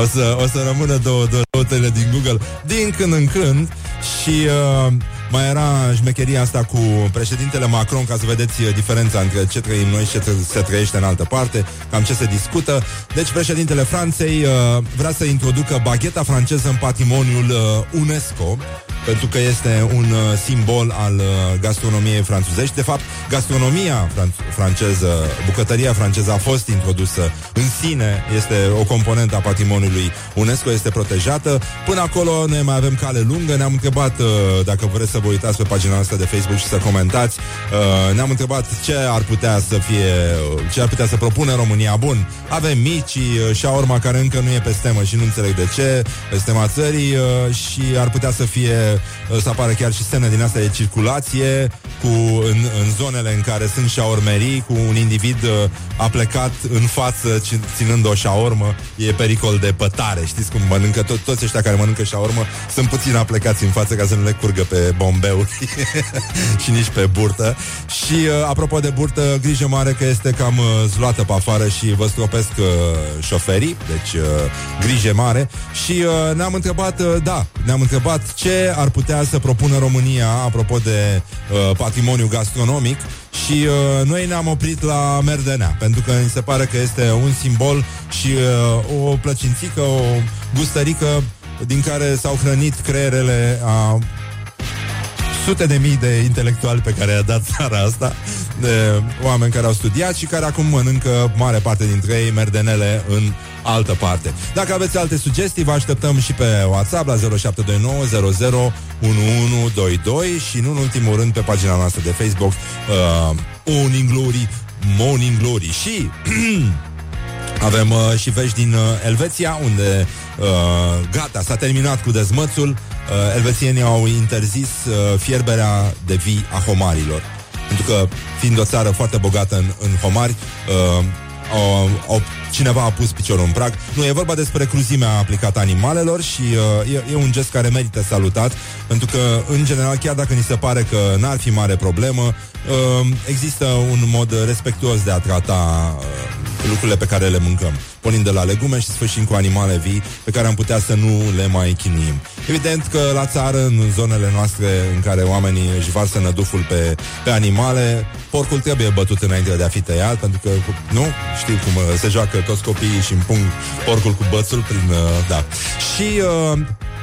o să, o să rămână două doze din Google din când în când și uh, mai era șmecheria asta cu președintele Macron ca să vedeți uh, diferența între ce trăim noi și ce se trăiește în altă parte, cam ce se discută. Deci președintele Franței uh, vrea să introducă bagheta franceză în patrimoniul uh, UNESCO pentru că este un uh, simbol al uh, gastronomiei franțuzești. De fapt, gastronomia franț- franceză, bucătăria franceză a fost introdusă în sine, este o componentă a patrimoniului UNESCO, este protejată. Până acolo ne mai avem cale lungă. Ne-am întrebat, uh, dacă vreți să vă uitați pe pagina noastră de Facebook și să comentați, uh, ne-am întrebat ce ar putea să fie, ce ar putea să propune România. Bun, avem mici, uh, șaorma care încă nu e pe stemă și nu înțeleg de ce, pe stema țării uh, și ar putea să fie uh, să apară chiar și semne din astea de circulație cu, în, în zonele în care sunt șaormerii cu un individ uh, a plecat în față ci- ținând o șaormă. E pericol de pătare. Știți cum mănâncă to- toți ăștia care mănâncă șaormă? Sunt puțin aplecați în față ca să nu le curgă pe bombeuri (laughs) și nici pe burtă. Și uh, apropo de burtă grijă mare că este cam uh, zluată pe afară și vă stropesc uh, șoferii deci uh, grijă mare. Și uh, ne-am întrebat uh, da, ne-am întrebat ce ar putea să propună România apropo de uh, patrimoniu gastronomic. Și uh, noi ne-am oprit la merdenea, pentru că mi se pare că este un simbol și uh, o plăcințică, o gustărică din care s-au hrănit creierele a sute de mii de intelectuali pe care i-a dat țara asta, de oameni care au studiat și care acum mănâncă mare parte dintre ei merdenele în altă parte. Dacă aveți alte sugestii, vă așteptăm și pe WhatsApp la 0729 001122 și nu în ultimul rând pe pagina noastră de Facebook uh, Morning Glory, Morning Glory. Și (clears throat) avem uh, și vești din uh, Elveția unde uh, gata, s-a terminat cu dezmățul. Uh, elvețienii au interzis uh, fierberea de vii a homarilor pentru că fiind o țară foarte bogată în, în homari uh, au, au, cineva a pus piciorul în prag. Nu, e vorba despre cruzimea aplicată animalelor și uh, e, e un gest care merită salutat, pentru că, în general, chiar dacă ni se pare că n-ar fi mare problemă, uh, există un mod respectuos de a trata uh, lucrurile pe care le mâncăm, pornind de la legume și sfârșind cu animale vii pe care am putea să nu le mai chinuim. Evident că la țară, în zonele noastre în care oamenii își varsă năduful pe, pe animale, porcul trebuie bătut înainte de a fi tăiat, pentru că, nu? Știi cum uh, se joacă toți copiii și împung porcul cu bățul prin... Uh, da. Și... Uh,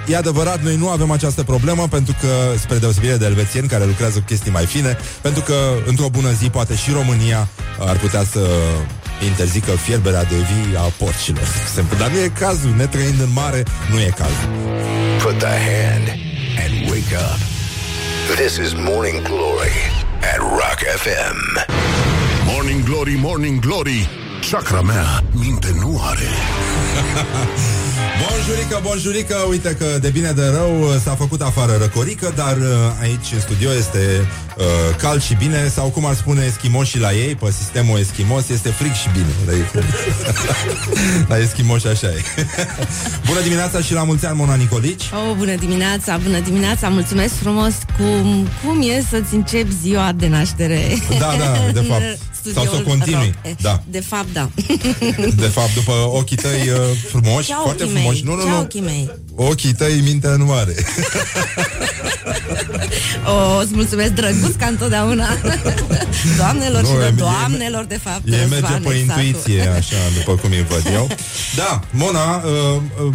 E adevărat, noi nu avem această problemă pentru că, spre deosebire de elvețieni care lucrează cu chestii mai fine, pentru că într-o bună zi poate și România ar putea să interzică fierberea de vii a porcilor. de exemplu. Dar nu e cazul, ne trăind în mare, nu e cazul. Put the hand and wake up. This is Morning Glory at Rock FM. Morning Glory, Morning Glory Chakra mea minte nu are (laughs) Bonjurică, bonjurică, uite că de bine de rău uh, s-a făcut afară răcorică, dar uh, aici în studio este uh, cald și bine, sau cum ar spune eschimoșii la ei, pe sistemul eschimos, este frig și bine. La, ei. la eschimoși așa e. (laughs) Bună dimineața și la mulți ani, Mona Nicolici. Oh, bună dimineața, bună dimineața, mulțumesc frumos. Cum, cum e să-ți începi ziua de naștere? Da, da, de fapt. (laughs) Sau să o continui. Rock. Da. De fapt, da. De fapt, după ochii tăi uh, frumoși, Ce foarte ochii frumoși. mei? Nu, nu, Ce nu. ochii mei? Ochii tăi, mintea nu are. (laughs) O, îți mulțumesc drăguț ca întotdeauna. (laughs) Doamnelor Nu, și e- de e- doamnelor, de fapt. E merge Răzvan pe Exactu. intuiție, așa, după cum îi văd eu. (laughs) Da, Mona, uh, uh,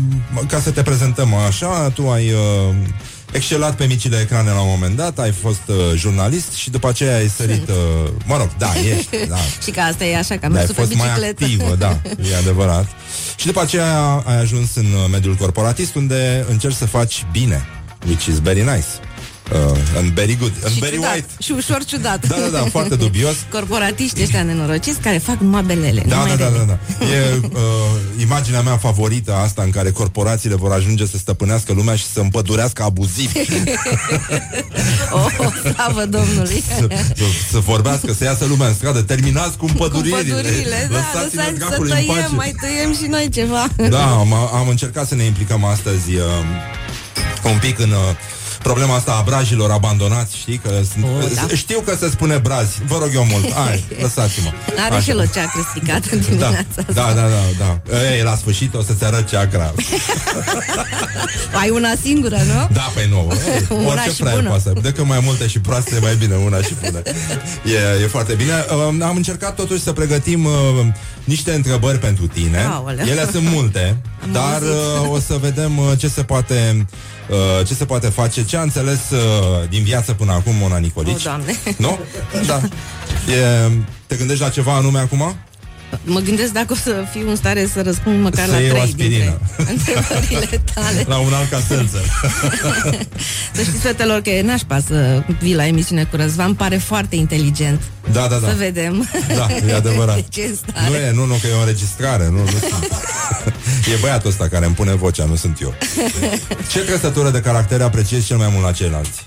ca să te prezentăm așa, tu ai uh, excelat pe micile ecrane la un moment dat, ai fost uh, jurnalist și după aceea ai sărit, uh, mă rog, da, (laughs) ești, da. și că asta e așa, că am Da, ai mers pe fost mai bicicletă. activă, da, (laughs) e adevărat. Și după aceea ai ajuns în uh, mediul corporatist unde încerci să faci bine, which is very nice. Uh, and very good, and și very ciudat, white. Și ușor ciudat. Da, da, da, foarte dubios. (laughs) Corporatiști ăștia nenorociți care fac numai belele. Da, numai da, da, rele. da, da. E uh, imaginea mea favorită asta în care corporațiile vor ajunge să stăpânească lumea și să împădurească abuziv. (laughs) (laughs) Oh, slavă Domnului! să, să, să vorbească, să iasă lumea în stradă. Terminați cu Cu împăduririle. pădurile, da, Lăsați-ne lăsați să dracului în tăiem, pace. mai tăiem și noi ceva. Da, am, am încercat să ne implicăm astăzi uh, un pic în uh, problema asta a brajilor abandonați, știi? Că sunt, Oh, da. Știu că se spune brazi, vă rog eu mult. Hai, (laughs) lăsați-mă. Are Așa. și el o ceacră stricată în Da, dimineața da, asta. da, da, da. Ei, la sfârșit o să-ți arăt ceacra. (laughs) Ai una singură, nu? Da, păi nu. (laughs) Ei, Una orice și fraier bună. poate să. Decât mai multe și proaste, mai bine una și bună. E, e foarte bine. Uh, am încercat totuși să pregătim uh, niște întrebări pentru tine. Aoleu. Ele sunt multe, Am dar auzit. uh, o să vedem uh, ce se poate uh, ce se poate face, ce a înțeles uh, din viață până acum Mona Nicolici. O, Doamne. Nu? Da. E, te gândești la ceva anume acum? Mă gândesc dacă o să fiu în stare să răspund măcar Să la iei o trei aspirină. dintre întrebările tale. (laughs) La un alt caselță. (laughs) Să știți, fetelor, că e nașpa să vii la emisiune cu Răzvan, pare foarte inteligent. Da, da, da. Să vedem. Da, e adevărat. (laughs) De ce e în stare. Nu e, nu, nu, că e o înregistrare, nu, nu sunt. E băiatul ăsta care îmi pune vocea, nu sunt eu. (laughs) Ce trăsătură de caracter apreciezi cel mai mult la ceilalți?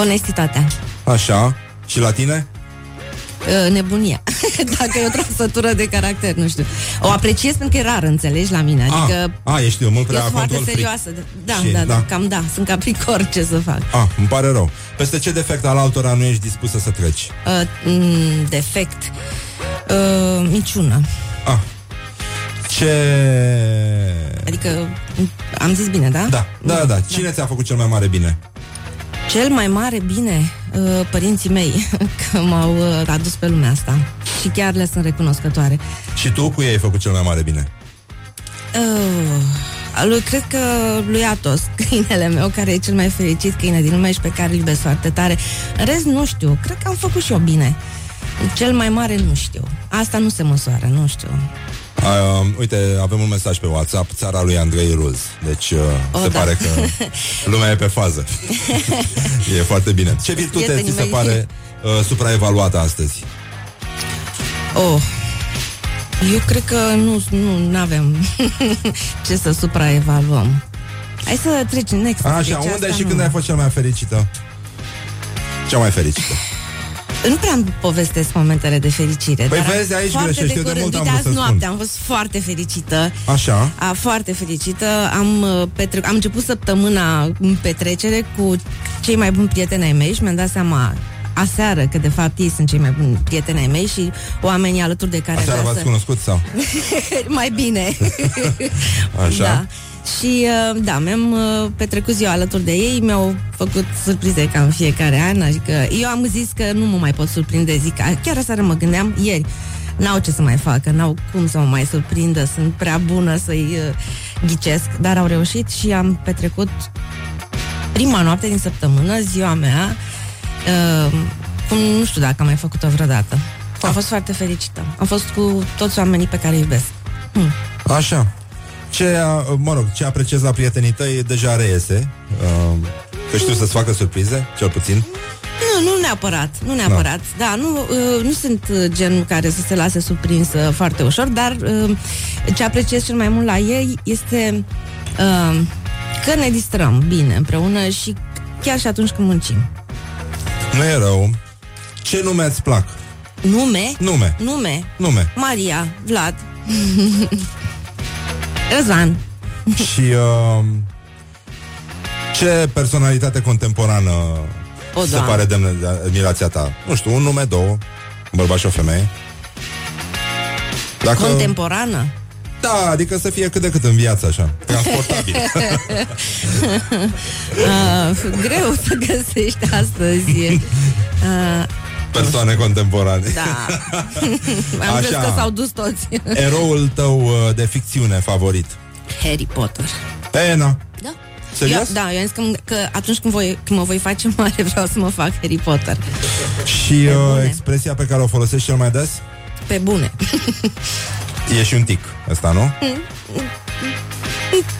Onestitatea. Așa. Și la tine? Uh, Nebunia. (laughs) Dacă e o trăsătură de caracter, nu știu. O apreciez pentru că e rar, înțelegi, la mine. Adică A, ești mult e prea foarte control freak. serioasă. Da, Și- da, da, da. cam da. Sunt capricor, ce să fac. A, îmi pare rău. Peste ce defect al altora nu ești dispusă să treci? Uh, m, defect. Uh, minciună. A. Ce Adică am zis bine, da? Da, da, da. Cine ți-a făcut cel mai mare bine? Cel mai mare bine, uh, părinții mei, (laughs) că m-au uh, adus pe lumea asta. Și chiar le sunt recunoscătoare. Și tu cu ei ai făcut cel mai mare bine? Uh, lui, cred că lui Atos, (laughs) câinele meu, care e cel mai fericit câine din lume și pe care îl iubesc foarte tare. În rest, nu știu. Cred că am făcut și eu bine. Cel mai mare nu știu. Asta nu se măsoară, nu știu. Uh, uite, avem un mesaj pe WhatsApp, țara lui Andrei Ruz. Deci uh, O, se da. pare că (laughs) lumea e pe fază. (laughs) e foarte bine. Ce virtute Prietenii ți se mei. pare uh, supraevaluată astăzi? Oh, eu cred că nu nu avem (laughs) ce să supraevaluăm. Hai să trecem next. Așa, Deci unde asta și nu. când ai fost cea mai fericită? Cea mai fericită. Nu prea îmi povestesc momentele de fericire. Păi dar vezi, aici foarte greșești, eu de curând, mult am uite, vrut azi să noapte spun. am fost foarte fericită. Așa. A, foarte fericită. Am, uh, petre- am început săptămâna în petrecere cu cei mai buni prieteni ai mei și mi-am dat seama aseară că de fapt ei sunt cei mai buni prieteni ai mei și oamenii alături de care Aseară vreau v-ați să... cunoscut sau? (laughs) mai bine. Așa. Da. Și uh, da, mi-am uh, petrecut ziua alături de ei, mi-au făcut surprize ca în fiecare an, adică eu am zis că nu mă mai pot surprinde, zic, a, chiar aseară mă gândeam, ieri, n-au ce să mai facă, n-au cum să mă mai surprindă, sunt prea bună să-i uh, ghicesc, dar au reușit și am petrecut prima noapte din săptămână, ziua mea, uh, cum nu știu dacă am mai făcut-o vreodată. Am fost foarte fericită. Am fost cu toți oamenii pe care îi iubesc. Hmm. Așa. Ce, uh, mă rog, ce apreciez la prietenii tăi deja reiese. Uh, că știu să-ți facă surprize, cel puțin. Nu, nu neapărat, nu neapărat. Da, nu, uh, nu sunt uh, genul care să se lase surprinsă foarte ușor, dar uh, ce apreciez cel mai mult la ei este uh, că ne distrăm bine împreună și chiar și atunci când muncim. Nu e rău. Ce nume îți plac? Nume? Nume. Nume. Nume. Maria, Vlad. (laughs) Răzvan. Și uh, ce personalitate contemporană O, se Doamne. pare demnă de admirația ta? Nu știu, un nume, două, un bărbat și o femeie. Dacă... Contemporană. Da, adică să fie cât de cât în viață, așa. Transportabil. uh, (laughs) (laughs) greu să găsești astăzi. Uh, Persoane contemporane. da. (laughs) Am crezut Așa. că s-au dus toți. (laughs) Eroul tău uh, de ficțiune favorit. Harry Potter. E, na. Da. Serios? Eu, da, eu am zis că, că atunci când, voi, când mă voi face mare (laughs) vreau să mă fac Harry Potter. Și uh, expresia pe care o folosești cel mai des? Pe bune. E și un tic, ăsta, nu?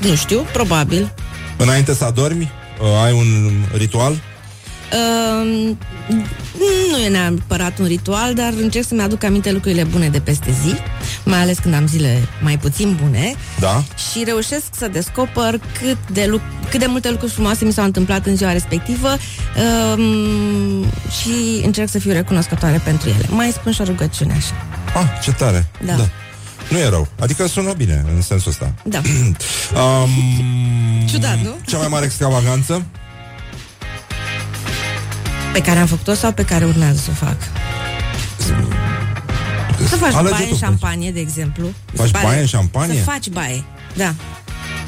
nu știu, probabil. Înainte să adormi, uh, ai un ritual? Uh, nu e neapărat un ritual, dar încerc să-mi aduc aminte lucrurile bune de peste zi, mai ales când am zile mai puțin bune Da? și reușesc să descoper cât de, luc- cât de multe lucruri frumoase mi s-au întâmplat în ziua respectivă um, și încerc să fiu recunoscătoare pentru ele. Mai spun și o rugăciune așa. Ah, ce tare. Da. da. Nu e rău. Adică sună bine, în sensul ăsta. Da. (clears throat) um, Ciudat, nu? Cea mai mare extravaganță? Pe care am făcut-o sau pe care urmează să o fac? Să faci Alege baie tu, în șampanie, de exemplu. Faci Se pare- baie în șampanie? Să faci baie, da.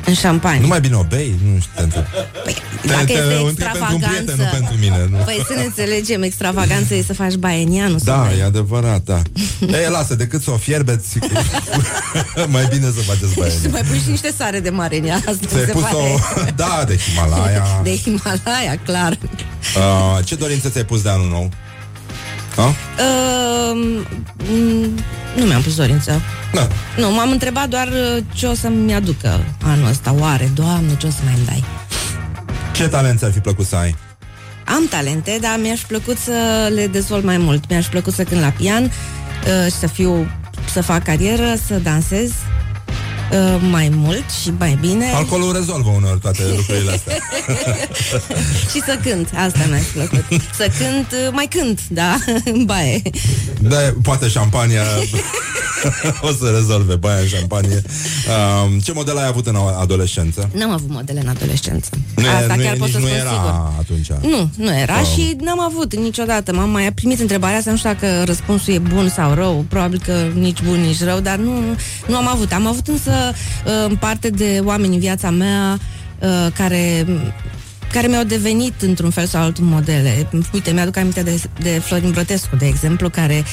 În șampanie. Nu mai bine o bei? Nu știu, te întreb. Păi, Te- dacă te este întreb pentru un prieten, extravaganță... nu pentru mine, nu? Păi să ne înțelegem, extravaganță e să faci baie în ea, nu să Da, baie. e adevărat, da. (laughs) Ei, lasă, decât să o fierbeți, (laughs) mai bine să faceți baie. Și mai pui și niște sare de mare în ea, asta Ți-ai se pus pare. o... (laughs) Da, de Himalaya. De Himalaya, clar. Uh, ce dorință ți-ai pus de anul nou? A? Uh, nu mi-am pus dorință. Da. Nu, m-am întrebat doar uh, ce o să-mi aducă anul ăsta. Oare, Doamne, ce o să mai îmi dai? Ce talent ți-ar fi plăcut să ai? Am talente, dar mi-aș plăcut să le dezvolt mai mult. Mi-aș plăcut să cânt la pian uh, și să fiu, să fac carieră, să dansez uh, mai mult și mai bine. Alcoolul rezolvă uneori toate (laughs) lucrurile astea. (laughs) și să cânt, asta mi-aș plăcut. Să cânt, uh, mai cânt, da, în baie. Da, poate șampania (laughs) o să rezolve baia în șampanie. Um, ce model ai avut în adolescență? N-am avut modele în adolescență. Nu, e- Asta nu, chiar e- pot nici să nu spun era sigur. atunci. Nu, nu era Oh. și n-am avut niciodată. M-am mai primit întrebarea asta, nu știu dacă răspunsul e bun sau rău, probabil că nici bun, nici rău, dar nu, nu am avut. Am avut însă uh, în parte de oameni în viața mea uh, care care mi-au devenit într-un fel sau altul modele. Uite, mi-aduc aminte de, de Florin Brătescu, de exemplu, care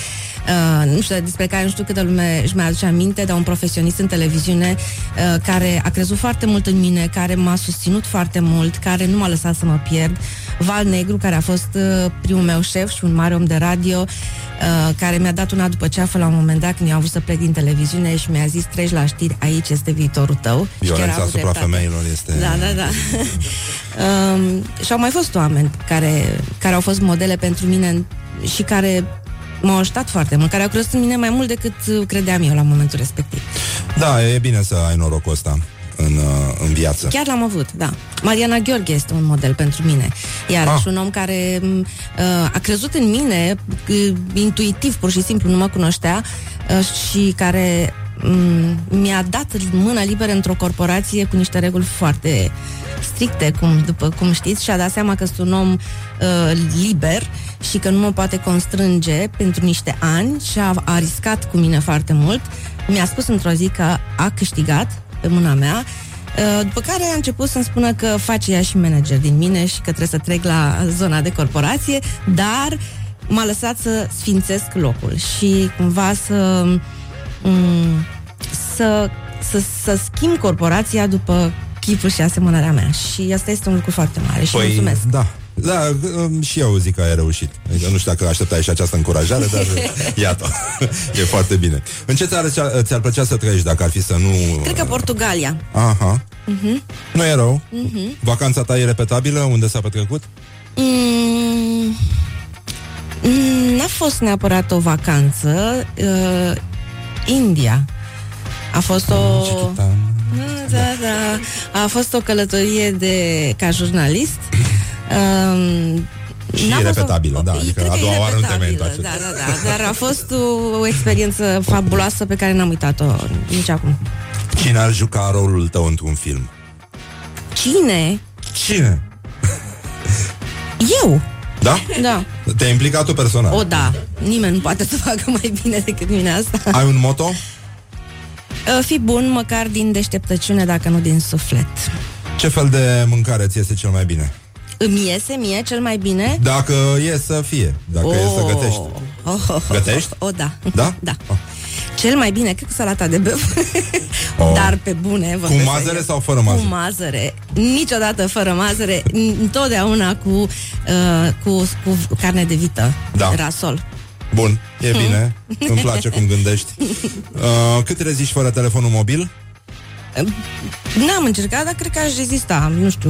Uh, nu știu, despre care nu știu câtă lume își mai aduce aminte, dar un profesionist în televiziune uh, care a crezut foarte mult în mine, care m-a susținut foarte mult, care nu m-a lăsat să mă pierd. Val Negru, care a fost uh, primul meu șef și un mare om de radio, uh, care mi-a dat una după ceafă la un moment dat când eu am vrut să plec din televiziune și mi-a zis treci la știri, aici este viitorul tău. Și chiar a Violența avut asupra dreptate. femeilor este... Da, da, da. (laughs) um, și au mai fost oameni care, care au fost modele pentru mine în- și care m-au ajutat foarte mult, care au crezut în mine mai mult decât uh, credeam eu la momentul respectiv. Da, e bine să ai norocul ăsta în, uh, în viață. Chiar l-am avut, da. Mariana Gheorghe este un model pentru mine. Iar Ah. și un om care m, uh, a crezut în mine uh, intuitiv, pur și simplu, nu mă cunoștea uh, și care m, mi-a dat mâna liberă într-o corporație cu niște reguli foarte stricte, cum, după cum știți, și a dat seama că sunt un om uh, liber și că nu mă poate constrânge pentru niște ani și a, a riscat cu mine foarte mult. Mi-a spus într-o zi că a câștigat pe mâna mea Uh, După care a început să-mi spună că face ea și manager din mine și că trebuie să trec la zona de corporație, dar m-a lăsat să sfințesc locul și cumva să m- să, să, să schimb corporația după chipul și asemănarea mea. Și asta este un lucru foarte mare și mulțumesc. da. Da, um, și eu zic că ai reușit. Adică nu știu dacă așteptai și această încurajare, dar (laughs) iată, (laughs) e foarte bine. În ce țară ți-ar, ți-ar plăcea să trăiești dacă ar fi să nu... Cred că Portugalia. Aha, Mhm. nu e rău. Mhm. Vacanța ta e repetabilă? Unde s-a petrecut? Mm, mm, n-a fost neapărat o vacanță. Uh, India. A fost o... Da, da. A fost o călătorie de ca jurnalist. Um, Și n-a e fost o- repetabilă, da, adică cred a că e doua oară nu te mai repetabilă, întoarce. Da, da, da. Dar a fost o, o experiență fabuloasă pe care n-am uitat-o nici acum. Cine ar juca rolul tău într-un film? Cine? Cine? Eu. Da? Da. Te-ai implicat tu personal. O, da. Nimeni nu poate să facă mai bine decât mine asta. Ai un moto? Uh, Fi bun măcar din deșteptăciune, dacă nu din suflet. Ce fel de mâncare ți iese cel mai bine? Îmi iese mie cel mai bine? Dacă e să fie, dacă e să gătești. Oh, oh, oh, Gătești? Oh, oh, da. Da? Da. Cel mai bine, cred că salata de băf. (laughs) Oh. Dar pe bune. Cu vorbesc mazăre serios. sau fără mazăre? Cu mazăre. Niciodată fără mazăre. Întotdeauna cu, uh, cu, cu carne de vită. Da. Rasol. Bun, e bine. (laughs) Îmi place cum gândești. (laughs) Uh, cât reziști fără telefonul mobil? N-am încercat, dar cred că aș rezista, nu știu.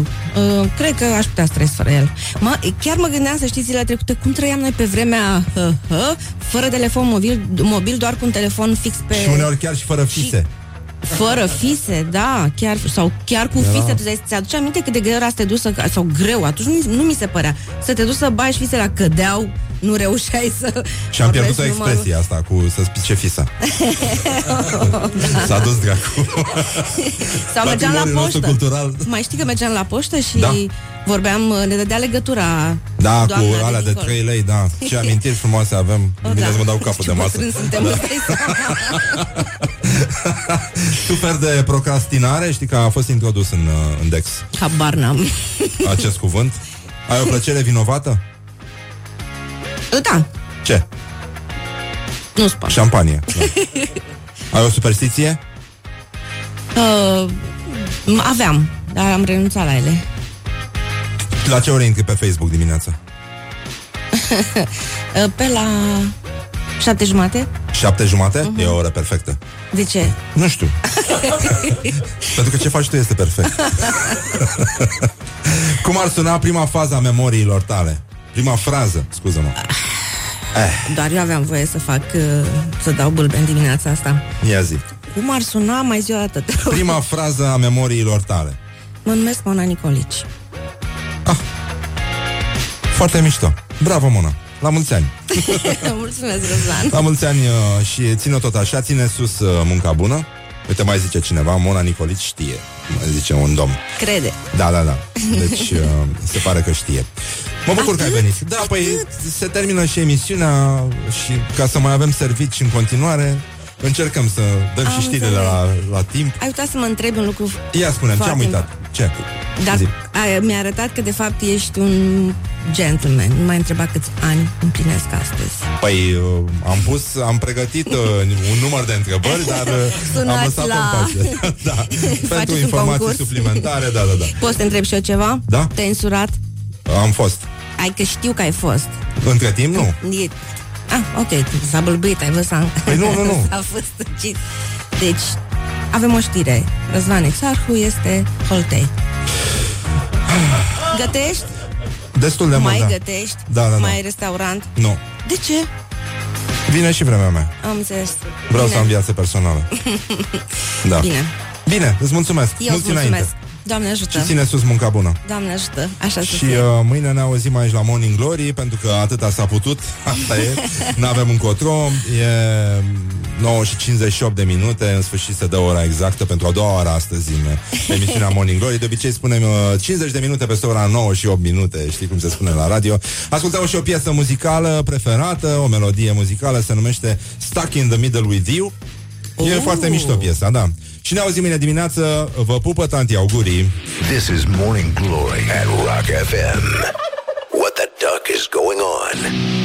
Uh, cred că aș putea să trăiesc fără el. Mă, chiar mă gândeam să știți zilele trecute cum trăiam noi pe vremea uh, uh, fără telefon mobil, mobil, doar cu un telefon fix pe... Și uneori chiar și fără fise. Fără fise, da, chiar, sau chiar cu Da. fise, tu ți- ți-aduce aminte cât de greu era să te duci să, sau greu, atunci nu, nu mi se părea, să te duci să bagi fise la cădeau, nu reușeai să... Și am pierdut o vorbești numărul. expresie asta cu să spice fisa. (laughs) S-a dus dracu. (laughs) Sau mergeam la Patrimoniul nostru poștă. cultural. Mai știi că mergeam la poștă și Da. vorbeam, ne dădea legătura Da, doamna cu alea de dincolo. 3 lei, da. (laughs) Ce amintiri frumoase avem. O, Bine da. să mă dau capul de Ce masă. bătrâni suntem, îți dai seama. Super de procrastinare, știi că a fost introdus în, uh, în Dex Habar n-am. acest cuvânt. Ai o plăcere vinovată? Da, Ce? nu spun. Șampanie. (laughs) Da. Ai o superstiție? Uh, aveam, dar am renunțat la ele. La ce ore intri pe Facebook dimineața? (laughs) Uh, Pe la șapte jumate? Șapte jumate? E o oră perfectă. De ce? Nu știu. (laughs) Pentru că ce faci tu este perfect. Cum ar suna prima fază a memoriilor tale? Prima frază, scuză-mă. Eh, Doar eu aveam voie să fac, uh, să dau bâlbe în dimineața asta. ia zi. Cum ar suna mai zi o dată? te rog? Prima frază a memoriilor tale. Mă numesc Mona Nicolici. Foarte mișto. Bravo, Mona. La mulți ani. (laughs) Mulțumesc, Răzvan. La mulți ani uh, și ține tot așa, ține sus uh, munca bună. Uite, mai zice cineva, Mona Nicolici știe, mai zice un domn. Crede. Da, da, da. Deci (laughs) uh, se pare că știe. Mă bucur că ai venit. Da, păi se termină și emisiunea și ca să mai avem servici în continuare, încercăm să dăm Am și știrile înțeles. la, la timp. Ai uitat să mă întreb un lucru Ia spune ce am Foarte uitat? Ce? Dar Zi. a, mi-a arătat că de fapt ești un gentleman. Nu mai întreba câți ani împlinesc astăzi. Păi uh, am pus, am pregătit uh, un număr de întrebări, dar uh, (laughs) am Sunați lăsat la- în pace. (laughs) da. (laughs) Pentru un informații concurs? suplimentare, da, da, da. Poți să te întreb și eu ceva? Da. Te-ai însurat? Am fost. Ai că știu că ai fost. Între timp, nu. E... Ah, ok, s-a bălbuit, ai văzut Păi nu, nu, nu. S-a fost tăcit. Deci, avem o știre. Răzvan Exarhu este holtei. Gătești? Destul de mult, mai da. gătești? Da, da, da. Mai ai restaurant? Nu. De ce? Vine și vremea mea. Am înțeles. Vreau Bine. să am viață personală. (laughs) Da. Bine. Bine, îți mulțumesc. Eu Mulți îți mulțumesc. înainte. Doamne ajută. Și ține sus munca bună. Doamne ajută. Așa să Și fie. uh, mâine ne auzim aici la Morning Glory Pentru că atâta s-a putut. (laughs) Asta e, n-avem încotro. E 9 și 58 de minute. În sfârșit se dă ora exactă Pentru a doua oară astăzi în emisiunea (laughs) Morning Glory. De obicei spunem uh, 50 de minute peste ora 9 și 8 minute. Știi cum se spune la radio. Ascultăm și o piesă muzicală preferată O melodie muzicală Se numește Stuck in the Middle with You. E foarte mișto piesa, da și ne auzim mâine dimineață Vă pupă tanti augurii This is Morning Glory at Rock FM. What the duck is going on?